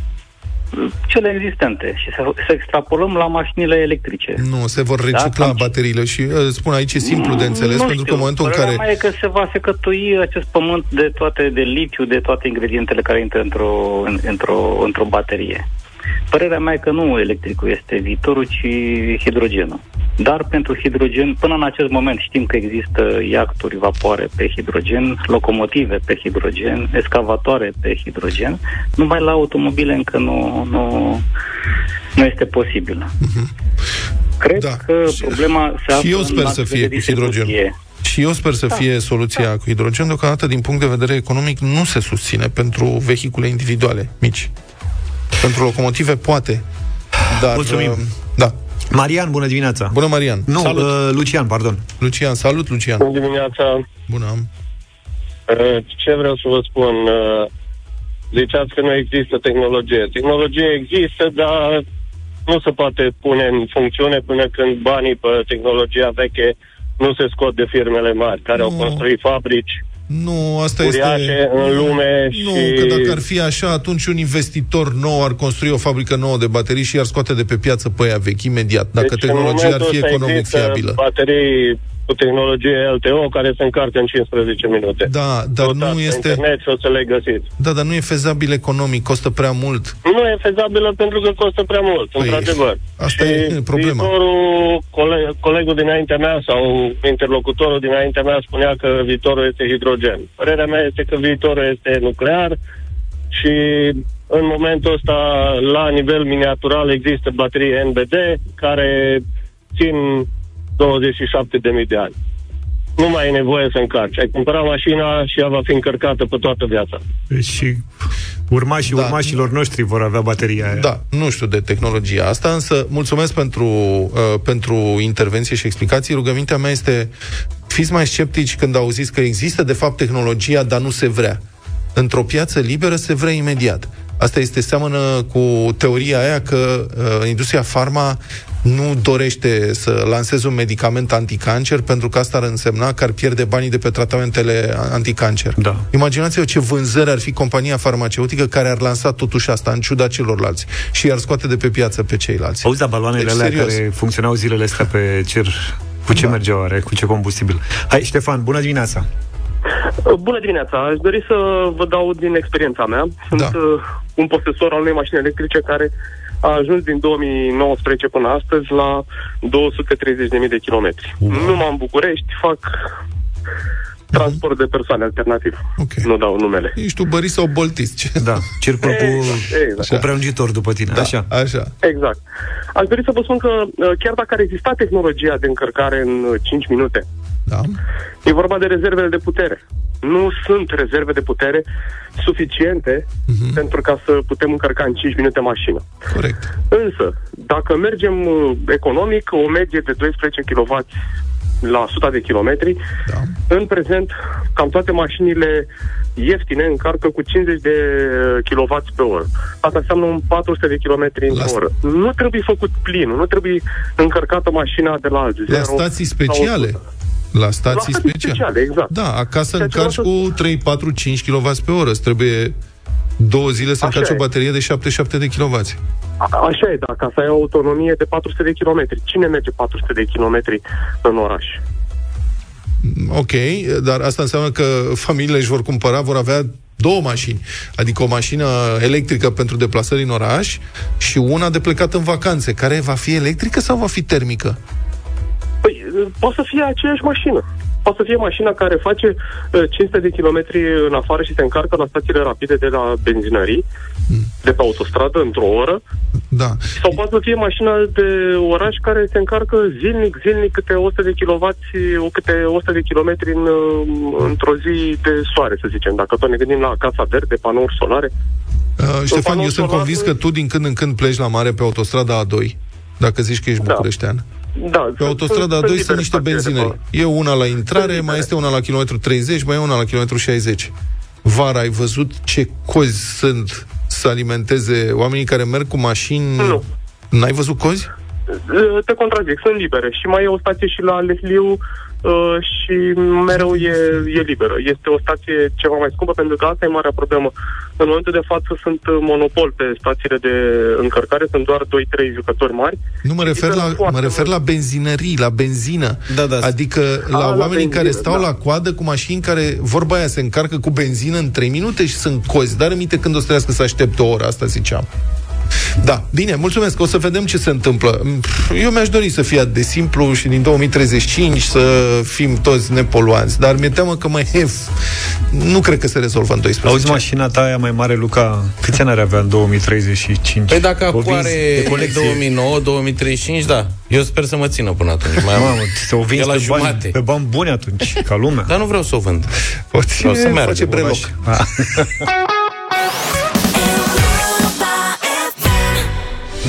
cele existente și să, să extrapolăm la mașinile electrice. Nu, se vor recicla Da, bateriile și uh, spun aici e simplu de înțeles, nu pentru că știu. în momentul în Părerea care... mea e că se va secătui acest pământ de toate, de litiu, de toate ingredientele care intră într-o, în, într-o, într-o baterie. Părerea mea e că nu electricul este viitorul, ci hidrogenul. Dar pentru hidrogen, până în acest moment știm că există iacturi, vapoare pe hidrogen, locomotive pe hidrogen, excavatoare pe hidrogen, numai la automobile încă nu, nu, nu este posibil. Cred Da. că problema se află Și eu în sper să lanțul fie de cu hidrogenul. distribuție. Și eu sper să Da. fie soluția cu hidrogen, deocamdată din punct de vedere economic nu se susține pentru vehicule individuale mici. Pentru locomotive poate, dar... Mulțumim. uh, Da. Marian, bună dimineața! Bună, Marian! Nu, Salut. uh, Lucian, pardon. Lucian, salut, Lucian! Bună dimineața! Bună! Uh, Ce vreau să vă spun? Uh, Ziceați că nu există tehnologie. Tehnologie există, dar nu se poate pune în funcțiune până când banii pe tehnologia veche nu se scot de firmele mari care au construit fabrici Nu, asta uriașe este... în lume Nu, și... că dacă ar fi așa, atunci un investitor nou ar construi o fabrică nouă de baterii și ar scoate de pe piață pe ea vechi imediat, dacă Deci, în tehnologia ar momentul fi ăsta economic există fiabilă. baterii cu tehnologie LTO care se încarcă în 15 minute. Da, dar nu Căutați pe este- internet și o să le găsiți. Da, dar nu e fezabil economic, costă prea mult. Nu e fezabilă pentru că costă prea mult, Păi, într-adevăr. asta și e problema. Viitorul, cole- colegul dinaintea mea sau interlocutorul dinaintea mea spunea că viitorul este hidrogen. Părerea mea este că viitorul este nuclear și în momentul ăsta, la nivel miniatural, există baterii NBD care țin 27.000 de ani. Nu mai e nevoie să încarci. Ai cumpărat mașina și ea va fi încărcată pe toată viața. Deci și urmașii Da. urmașilor noștri vor avea bateria aia. Da, nu știu de tehnologia asta, însă mulțumesc pentru, uh, pentru intervenție și explicații. Rugămintea mea este, fiți mai sceptici când auziți că există de fapt tehnologia, dar nu se vrea. Într-o piață liberă se vrea imediat. Asta este seamănă cu teoria aia că uh, industria farma nu dorește să lanseze un medicament anticancer pentru că asta ar însemna că ar pierde banii de pe tratamentele anticancer. Da. Imaginați-vă ce vânzări ar fi compania farmaceutică care ar lansa totuși asta în ciuda celorlalți și ar scoate de pe piață pe ceilalți. Auzi, da, baloanele Deci, alea serios. care funcționau zilele astea pe cer, cu ce da. mergeau oare? Cu ce combustibil? Hai, Ștefan, bună dimineața! Bună dimineața! Aș dori să vă dau din experiența mea. Sunt Da. uh, un posesor al unei mașini electrice care a ajuns din 2019 până astăzi la 230.000 de kilometri. Numai în București fac transport de persoane alternativ. Okay. Nu dau numele. Ești ubărit sau boltist? Ce? Da, circul cu, exact. cu prelungitor după tine, Da, așa. așa. Exact. Aș dori să vă spun că uh, chiar dacă ar exista tehnologia de încărcare în uh, 5 minute, da. e vorba de rezervele de putere. Nu sunt rezerve de putere suficiente uh-huh. pentru ca să putem încărca în 5 minute mașină. Corect. Însă, dacă mergem uh, economic, o medie de 12 kW la 100 de kilometri, da. în prezent, cam toate mașinile ieftine încarcă cu 50 de kW pe oră. Asta înseamnă un 400 de km pe oră. Nu trebuie făcut plin, nu trebuie încărcată mașina de la alții. La zero stații sau speciale. 100. La stații La stații speciale, exact. Da, acasă Ceea ce încarci vreau cu 3, 4, 5 kW pe oră. Îți trebuie două zile să Așa încarci o e. baterie de 7-7 de kW. A- Așa e, dacă asta ai o autonomie de 400 de kilometri. Cine merge 400 de kilometri în oraș? Ok, dar asta înseamnă că familiile își vor cumpăra, vor avea două mașini. Adică o mașină electrică pentru deplasări în oraș și una de plecat în vacanțe, care va fi electrică sau va fi termică? Păi, poate să fie aceeași mașină. Poate să fie mașina care face uh, 500 de kilometri în afară și se încarcă la stațiile rapide de la benzinării, de pe autostradă, într-o oră. Da. Sau poate să fie mașina de oraș care se încarcă zilnic, zilnic, câte 100 de kW, câte 100 de kilometri în, uh, într-o zi de soare, să zicem. Dacă tot ne gândim la casa verde, panouri solare. Uh, Ștefan, panou eu sunt solar- convins că tu din când în când pleci la mare pe autostrada A2, dacă zici că ești Da. bucureștean. Da, Pe autostrada A2 sunt niște benzinări. E una la intrare, mai este una la kilometru 30, mai e una la kilometru 60. Vara ai văzut ce cozi sunt să alimenteze oamenii care merg cu mașini? Nu. N-ai văzut cozi? Uh, Te contrazic, sunt libere. Și mai e o stație și la Lesliu uh, și mereu e, e liberă. Este o stație ceva mai scumpă pentru că asta e marea problemă. În momentul de față sunt uh, monopol pe stațiile de încărcare, sunt doar 2-3 jucători mari. Nu mă refer la, mă refer la benzinării, la benzină. Da, da. Adică la la oamenii care benzină, stau da. la coadă cu mașini care, vorba aia, se încarcă cu benzină în 3 minute și sunt cozi. Dar aminte când o să trească să aștepte o oră, asta ziceam. Da, bine, mulțumesc. O să vedem ce se întâmplă. Eu mi-aș dori să fie atât de simplu și din 2035 să fim toți nepoluanți, dar mi-e teamă că mai e... Nu cred că se rezolvă în 12 Auzi, mașina ta aia mai mare, Luca, câți ani are avea în 2035? Păi dacă O acum vinzi are de colecție. 2009, 2035, da. Eu sper să mă țină până atunci. Mai am, Mamă, să o e vinzi la pe bani, jumate. pe bani buni atunci, ca lumea. Dar nu vreau să o vând. O Vreau să meargă. face breloc.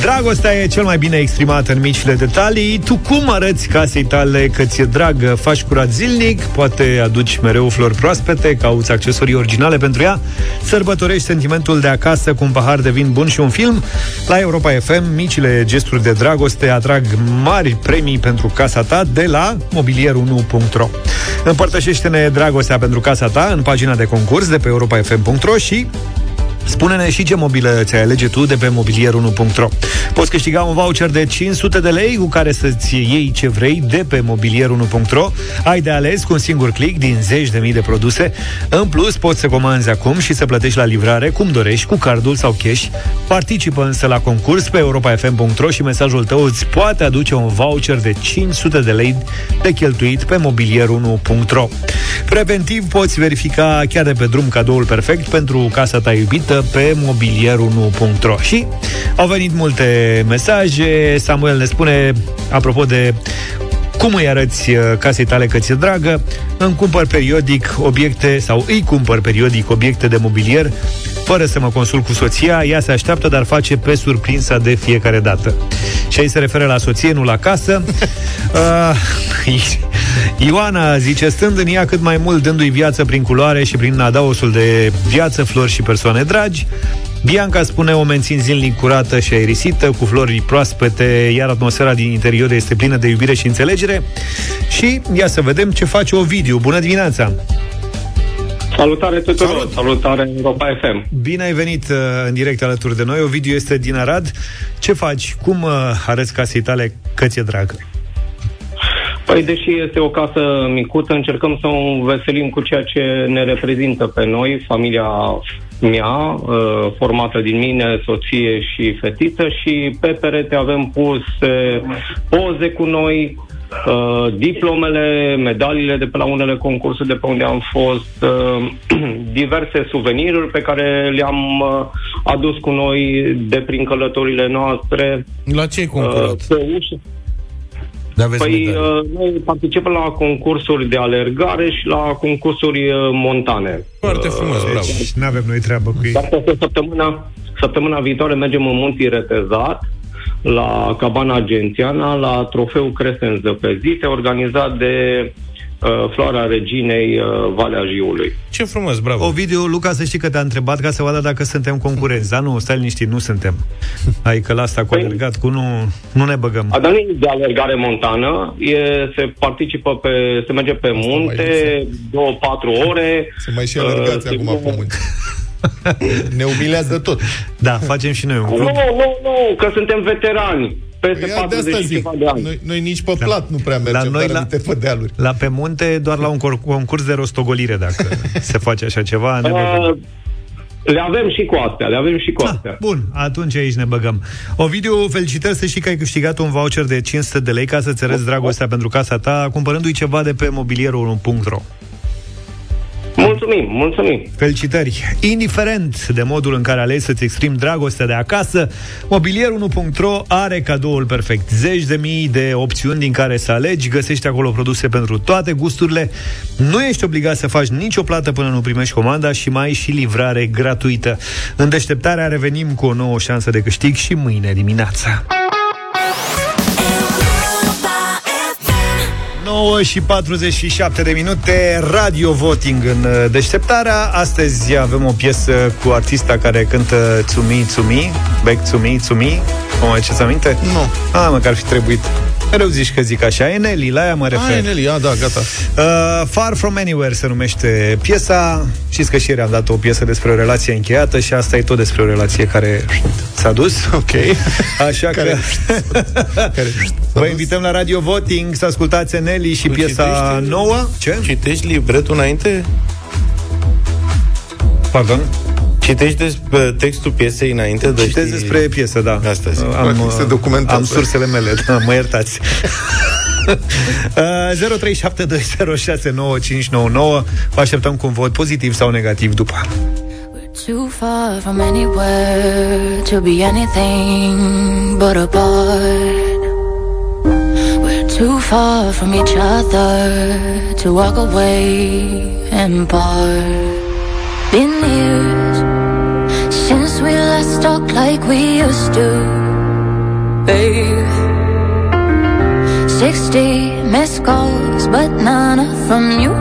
Dragostea e cel mai bine exprimată în micile detalii. Tu cum arăți casei tale că ți-e dragă? Faci curat zilnic? Poate aduci mereu flori proaspete? Cauți accesorii originale pentru ea? Sărbătorești sentimentul de acasă cu un pahar de vin bun și un film? La Europa FM, micile gesturi de dragoste atrag mari premii pentru casa ta de la mobilier1.ro Împărtășește-ne dragostea pentru casa ta în pagina de concurs de pe europafm.ro și Spune-ne și ce mobilă ți-ai alege tu de pe mobilier1.ro Poți câștiga un voucher de 500 de lei cu care să-ți iei ce vrei de pe mobilier1.ro Ai de ales cu un singur click din zeci de mii de produse. În plus, poți să comanzi acum și să plătești la livrare cum dorești, cu cardul sau cash. Participă însă la concurs pe europafm.ro și mesajul tău îți poate aduce un voucher de 500 de lei de cheltuit pe mobilier1.ro Preventiv poți verifica chiar de pe drum cadoul perfect pentru casa ta iubită pe mobilier1.ro Și au venit multe mesaje. Samuel ne spune, apropo de cum îi arăți uh, casei tale că ți-e dragă, îmi cumpăr periodic obiecte sau îi cumpăr periodic obiecte de mobilier fără să mă consult cu soția, ea se așteaptă, dar face pe surprinsa de fiecare dată. Și aici se referă la soție, nu la casă. uh, Ioana zice, stând în ea cât mai mult, dându-i viață prin culoare și prin adaosul de viață, flori și persoane dragi. Bianca spune, o mențin zilnic curată și aerisită, cu flori proaspete, iar atmosfera din interior este plină de iubire și înțelegere. Și ia să vedem ce face Ovidiu. Bună dimineața! Salutare tuturor! Salut. Salutare Europa FM! Bine ai venit uh, în direct alături de noi. Ovidiu este din Arad. Ce faci? Cum uh, arăți casei tale că ți-e dragă? Păi, deși este o casă micuță, încercăm să o înveselim cu ceea ce ne reprezintă pe noi, familia mea, uh, formată din mine, soție și fetiță și pe perete avem pus poze cu noi, uh, diplomele, medaliile de pe la unele concursuri de pe unde am fost, uh, diverse suveniruri pe care le-am uh, adus cu noi de prin călătorile noastre. La ce ai concurat? Uh, pe ușă. Da, aveți Păi, medalii. uh, noi participăm la concursuri de alergare și la concursuri uh, montane. Foarte frumos, bravo. Deci nu avem noi treabă cu ei. Dar peste săptămâna, săptămâna viitoare mergem în Munții Retezat, la Cabana Agențiana, la trofeul Crescent Zăpezite, organizat de uh, Floarea Reginei, uh, Valea Jiului. Ce frumos, bravo. Ovidiu, Luca, să știi că te-a întrebat ca să vadă dacă suntem concurenți. Dar nu, stai liniștit, nu suntem. Adică la asta cu alergat, cu nu, nu ne băgăm. A, dar nu e de alergare montană, e, se participă pe, se merge pe munte, două, patru ore. Se mai și alergați uh, se acum pe munte. Ne umilează tot. Da, facem și noi un Nu, grup. nu, nu, că suntem veterani. Peste Păi, ia, de 40 asta și zic. ceva de ani. Noi, noi nici pe plat nu prea mergem, noi dar la- uite pe dealuri. La pe munte, doar la un cor- concurs de rostogolire, dacă se face așa ceva, ne băgăm. Uh, le avem și cu astea, le avem și cu astea. Bun, atunci aici ne băgăm. Ovidiu, felicitări să știi că ai câștigat un voucher de 500 de lei ca să-ți arăți dragostea pentru casa ta, cumpărându-i ceva de pe mobilierul1.ro. Mulțumim, mulțumim. Felicitări! Indiferent de modul în care alegi să-ți exprimi dragostea de acasă, mobilierul1.ro are cadoul perfect. Zeci de mii de opțiuni din care să alegi, găsești acolo produse pentru toate gusturile, nu ești obligat să faci nicio plată până nu primești comanda și mai ai și livrare gratuită. În deșteptarea revenim cu o nouă șansă de câștig și mâine dimineața. 9 și 47 de minute, radio voting în uh, deșteptarea. Astăzi avem o piesă cu artista care cântă Tsumi Tsumi, Back Tsumi Tsumi. Vă mai ce aminte? Nu. Ah, mă, că ar fi trebuit. Mereu zici că zic așa, e Nelly, la ea mă refer. Hai, Nelly, a, da, gata. Uh, Far From Anywhere se numește piesa. Știți că și ieri am dat o piesă despre o relație încheiată și asta e tot despre o relație care s-a dus. Ok. Așa Care- că vă invităm la Radio Voting să ascultați Nelly și Tu piesa citești- nouă. Ce? Citești libretul înainte? Pardon? Citești despre textul piesei înainte de Citesc despre piesă, da. Asta zic. Am, Se uh, documentează. am sursele mele, da, mă iertați. Uh, 0372069599 Vă așteptăm cu un vot pozitiv sau negativ după. Too far from anywhere to be anything but apart. We're too far from each other to walk away and part. Been years we last talk like we used to, babe. 60 missed calls, but none from you.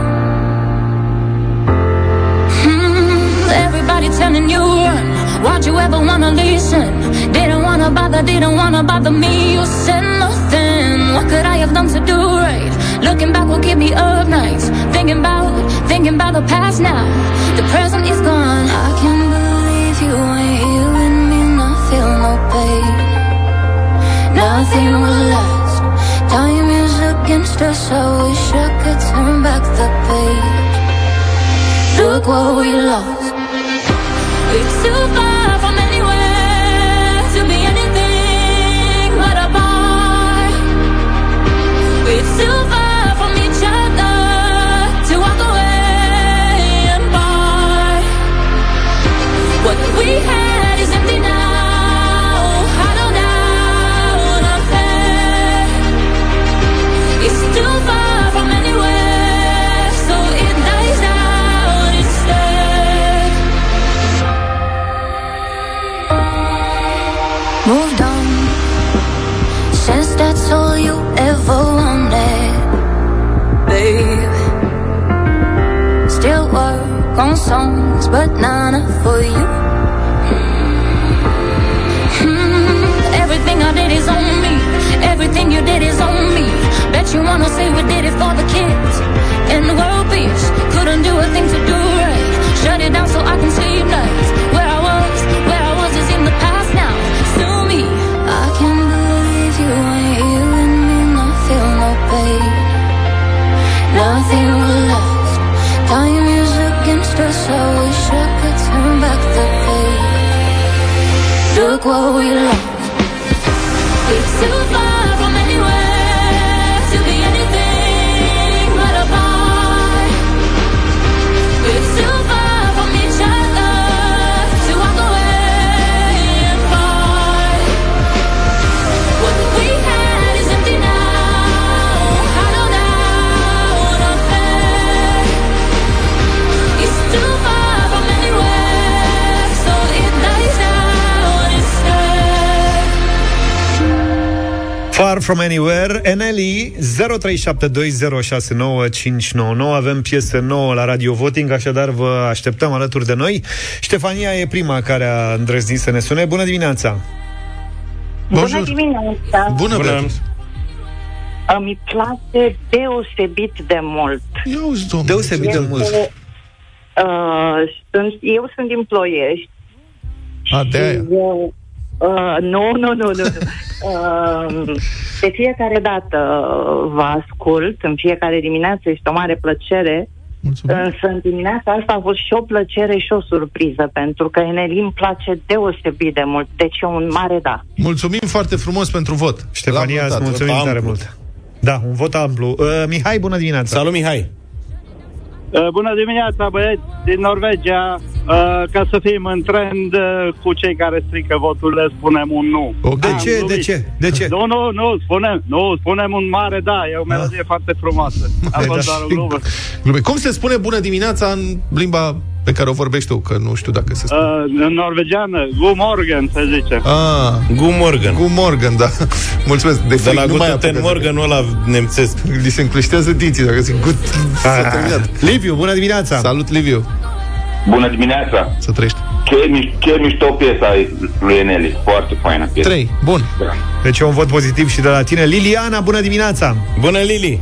Hmm, everybody telling you run. Why'd you ever wanna listen? Didn't wanna bother, didn't wanna bother me. You said nothing. What could I have done to do right? Looking back will keep me up nights. Thinking about, thinking about the past now. The present is gone. I can't believe you ain't here with me. Not feel no pain. Nothing will last. Time is against us. I wish I could turn back the page. Look what we lost. It's too far from anywhere to be anything but apart. It's too songs, but none for you. I did is on me. Everything you did is on me. Bet you wanna say we did it for the kids. And the world peace. Couldn't do a thing to do right. Shut it down so I can sleep nights. Where I was, where I was is in the past now. Sue me. I can't believe you ain't with me. Not feel no pain. Nothing will last. Time is against us. I wish I could turn back the page. Look what we lost. From Anywhere, Eneli 0372069599. Avem piesă nouă la Radio Voting, așadar vă așteptăm alături de noi. Ștefania e prima care a îndrăznit să ne sune. Bună dimineața! Bună dimineața! Bună, Bună. Îmi place deosebit de mult. Eu, Deosebit de mult. Uh, sunt, eu sunt din Ploiești. A, de aia. Eu, uh, nu, nu, nu, nu. nu. uh, de fiecare dată vă ascult, în fiecare dimineață este o mare plăcere. Însă în dimineața asta a fost și o plăcere și o surpriză, pentru că Eneli îmi place deosebit de mult, deci e un mare da. Mulțumim foarte frumos pentru vot. Ștefania, L-am îți notat, mulțumim vot tare amplu. mult. Da, un vot amplu. Uh, Mihai, bună dimineața! Salut, Mihai! Uh, Bună dimineața, băieți din Norvegia. Uh, ca să fim în trend uh, cu cei care strică votul, le spunem un nu. De Am ce? De glumit. ce? De ce? Nu, nu, nu, spunem, nu, spunem un mare da. E o melodie foarte frumoasă. A Da. fost doar o glumă. Glume. Cum se spune bună dimineața în limba pe care o vorbești tu? Că nu știu dacă se spune. Uh, în norvegiană, Good morgen, se zice. Ah, Good Morgan. Good Morgan, da. Mulțumesc. De, De fric, la nu mai Guten apucă Morgan, nu la nemțesc. Li se încleștează dinții dacă zic good. S-a terminat. Liviu, bună dimineața! Salut, Liviu. Bună dimineața! Să trăiești. Ce, miș- ce mișto piesa lui Eneli. Foarte faină piesă. 3. Bun. Deci e un vot pozitiv și de la tine. Liliana, bună dimineața! Bună, Lili!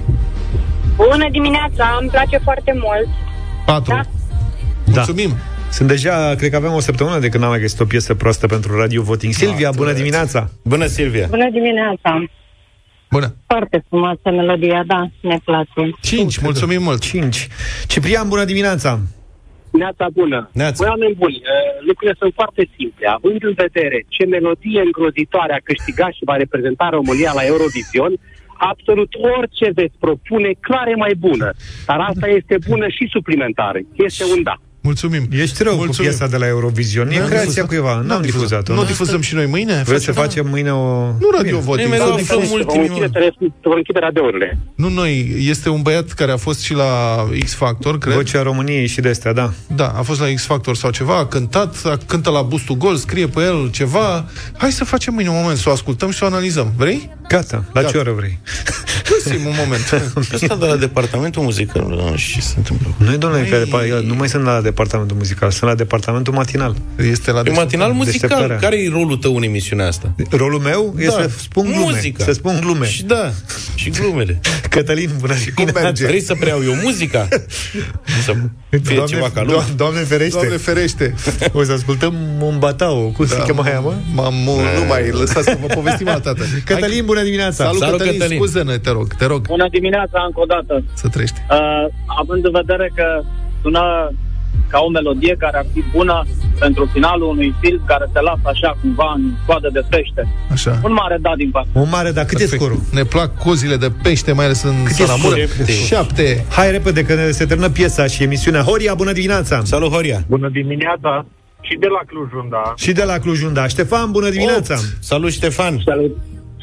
Bună dimineața, îmi place foarte mult. 4. Da. Mulțumim! Sunt deja, cred că avem o săptămână de când n-am mai găsit o piesă proastă pentru Radio Voting. Silvia, bună dimineața! Bună, Silvia! Bună dimineața. Bună. Foarte frumoasă melodia, da, ne place. 5, mulțumim mult. 5. Ciprian, bună dimineața! Neața bună. Neața. Băi, oameni buni, uh, lucrurile sunt foarte simple. Având în vedere ce melodie îngrozitoare a câștigat și va reprezenta România la Eurovision, absolut orice veți propune, clar e mai bună. Dar asta este bună și suplimentară. Este un da. Mulțumim. Ești rău Mulțumim. cu piesa de la Eurovision. E N-am creația difuzat. cuiva. N-am N-am difuzat-o. Nu difuzăm și noi mâine? Vreți să Facem- facem mâine o... Nu Radio Bine. Voting. mereu să aflăm difuzăm. ultimii Vom închide, vom închide radourile. Nu noi, este un băiat care a fost și la X Factor, cred. Vocea României și de astea, da. Da, a fost la X Factor sau ceva, a cântat, a, cântă la Bustul Gol, scrie pe el ceva. Hai să facem mâine un moment, să o ascultăm și să o analizăm. Vrei? Gata, la Gata. ce oră vrei? Găsim un moment. Ăsta de la departamentul muzical și ce se întâmplă? Noi, domnule, că depa- nu mai sunt la departamentul muzical, sunt la departamentul matinal. Este la E matinal muzical. Deșteptarea. Care e rolul tău în emisiunea asta? Rolul meu e Da. să spun glume. Muzica. Să spun glume. Și da, și glumele. Cătălin, bună dimineața. Vrei să preiau eu muzica? Să fie Doamne, ceva ca lumea? do- Doamne ferește. Doamne ferește. O să ascultăm un batau. Cum se Da, cheamă aia, mă? M-am, nu mai, lăsați să vă povestim altă dată. Cătălin, bună dimineața. Salut, Salut, Cătălin, Cătălin. scuză-ne, te rog, te rog, Bună dimineața încă o dată. să trăiești. Uh, având în vedere că sună ca o melodie care ar fi bună pentru finalul unui film care te lasă așa cumva în coadă de pește. Așa. Un mare da din partea. Un mare, dar cât e scorul? Ne plac cozile de pește, mai ales în Cât e Salamură. scorul? Șapte. Hai repede, că ne- se termină piesa și emisiunea. Horia, bună dimineața! Salut, Horia! Bună dimineața și de la Cluj-Unda. Și de la Cluj-Unda. Ștefan, bună dimineața! Salut, Ștefan! Salut.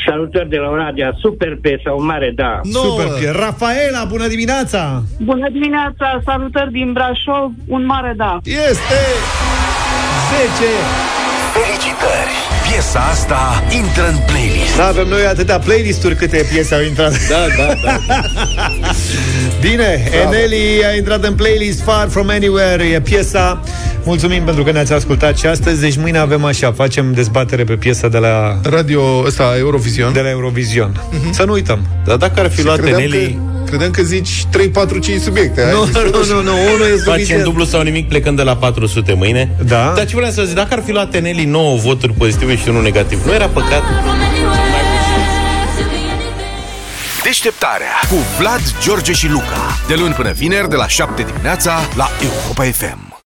Salutări de la Oradea, super piesă, un mare da. Super pie. Rafaela, bună dimineața! Bună dimineața, salutări din Brașov, un mare da. Este! 10! Felicitări! Piesa asta intră în playlist. Nu avem noi atâtea playlist-uri câte piese au intrat. Da, da, da. Bine, Eneli a intrat în playlist Far From Anywhere, e piesa. Mulțumim pentru că ne-ați ascultat și astăzi. Deci mâine avem așa, facem dezbatere pe piesa de la Radio ăsta, Eurovision. de la Eurovision. Să nu uităm. Dar dacă ar fi Și luat credeam Eneli, că, credeam că zici 3, 4, 5 subiecte. Hai, Nu, zis, nu, nu, nu, unul e facem suficient. dublu sau nimic plecând de la 400 mâine. Da. Dar ce vreau să zic, dacă ar fi luat Eneli 9 voturi pozitive și unul negativ, nu era păcat? Deșteptarea cu Vlad, George și Luca. De luni până vineri, de la 7 dimineața, la Europa FM.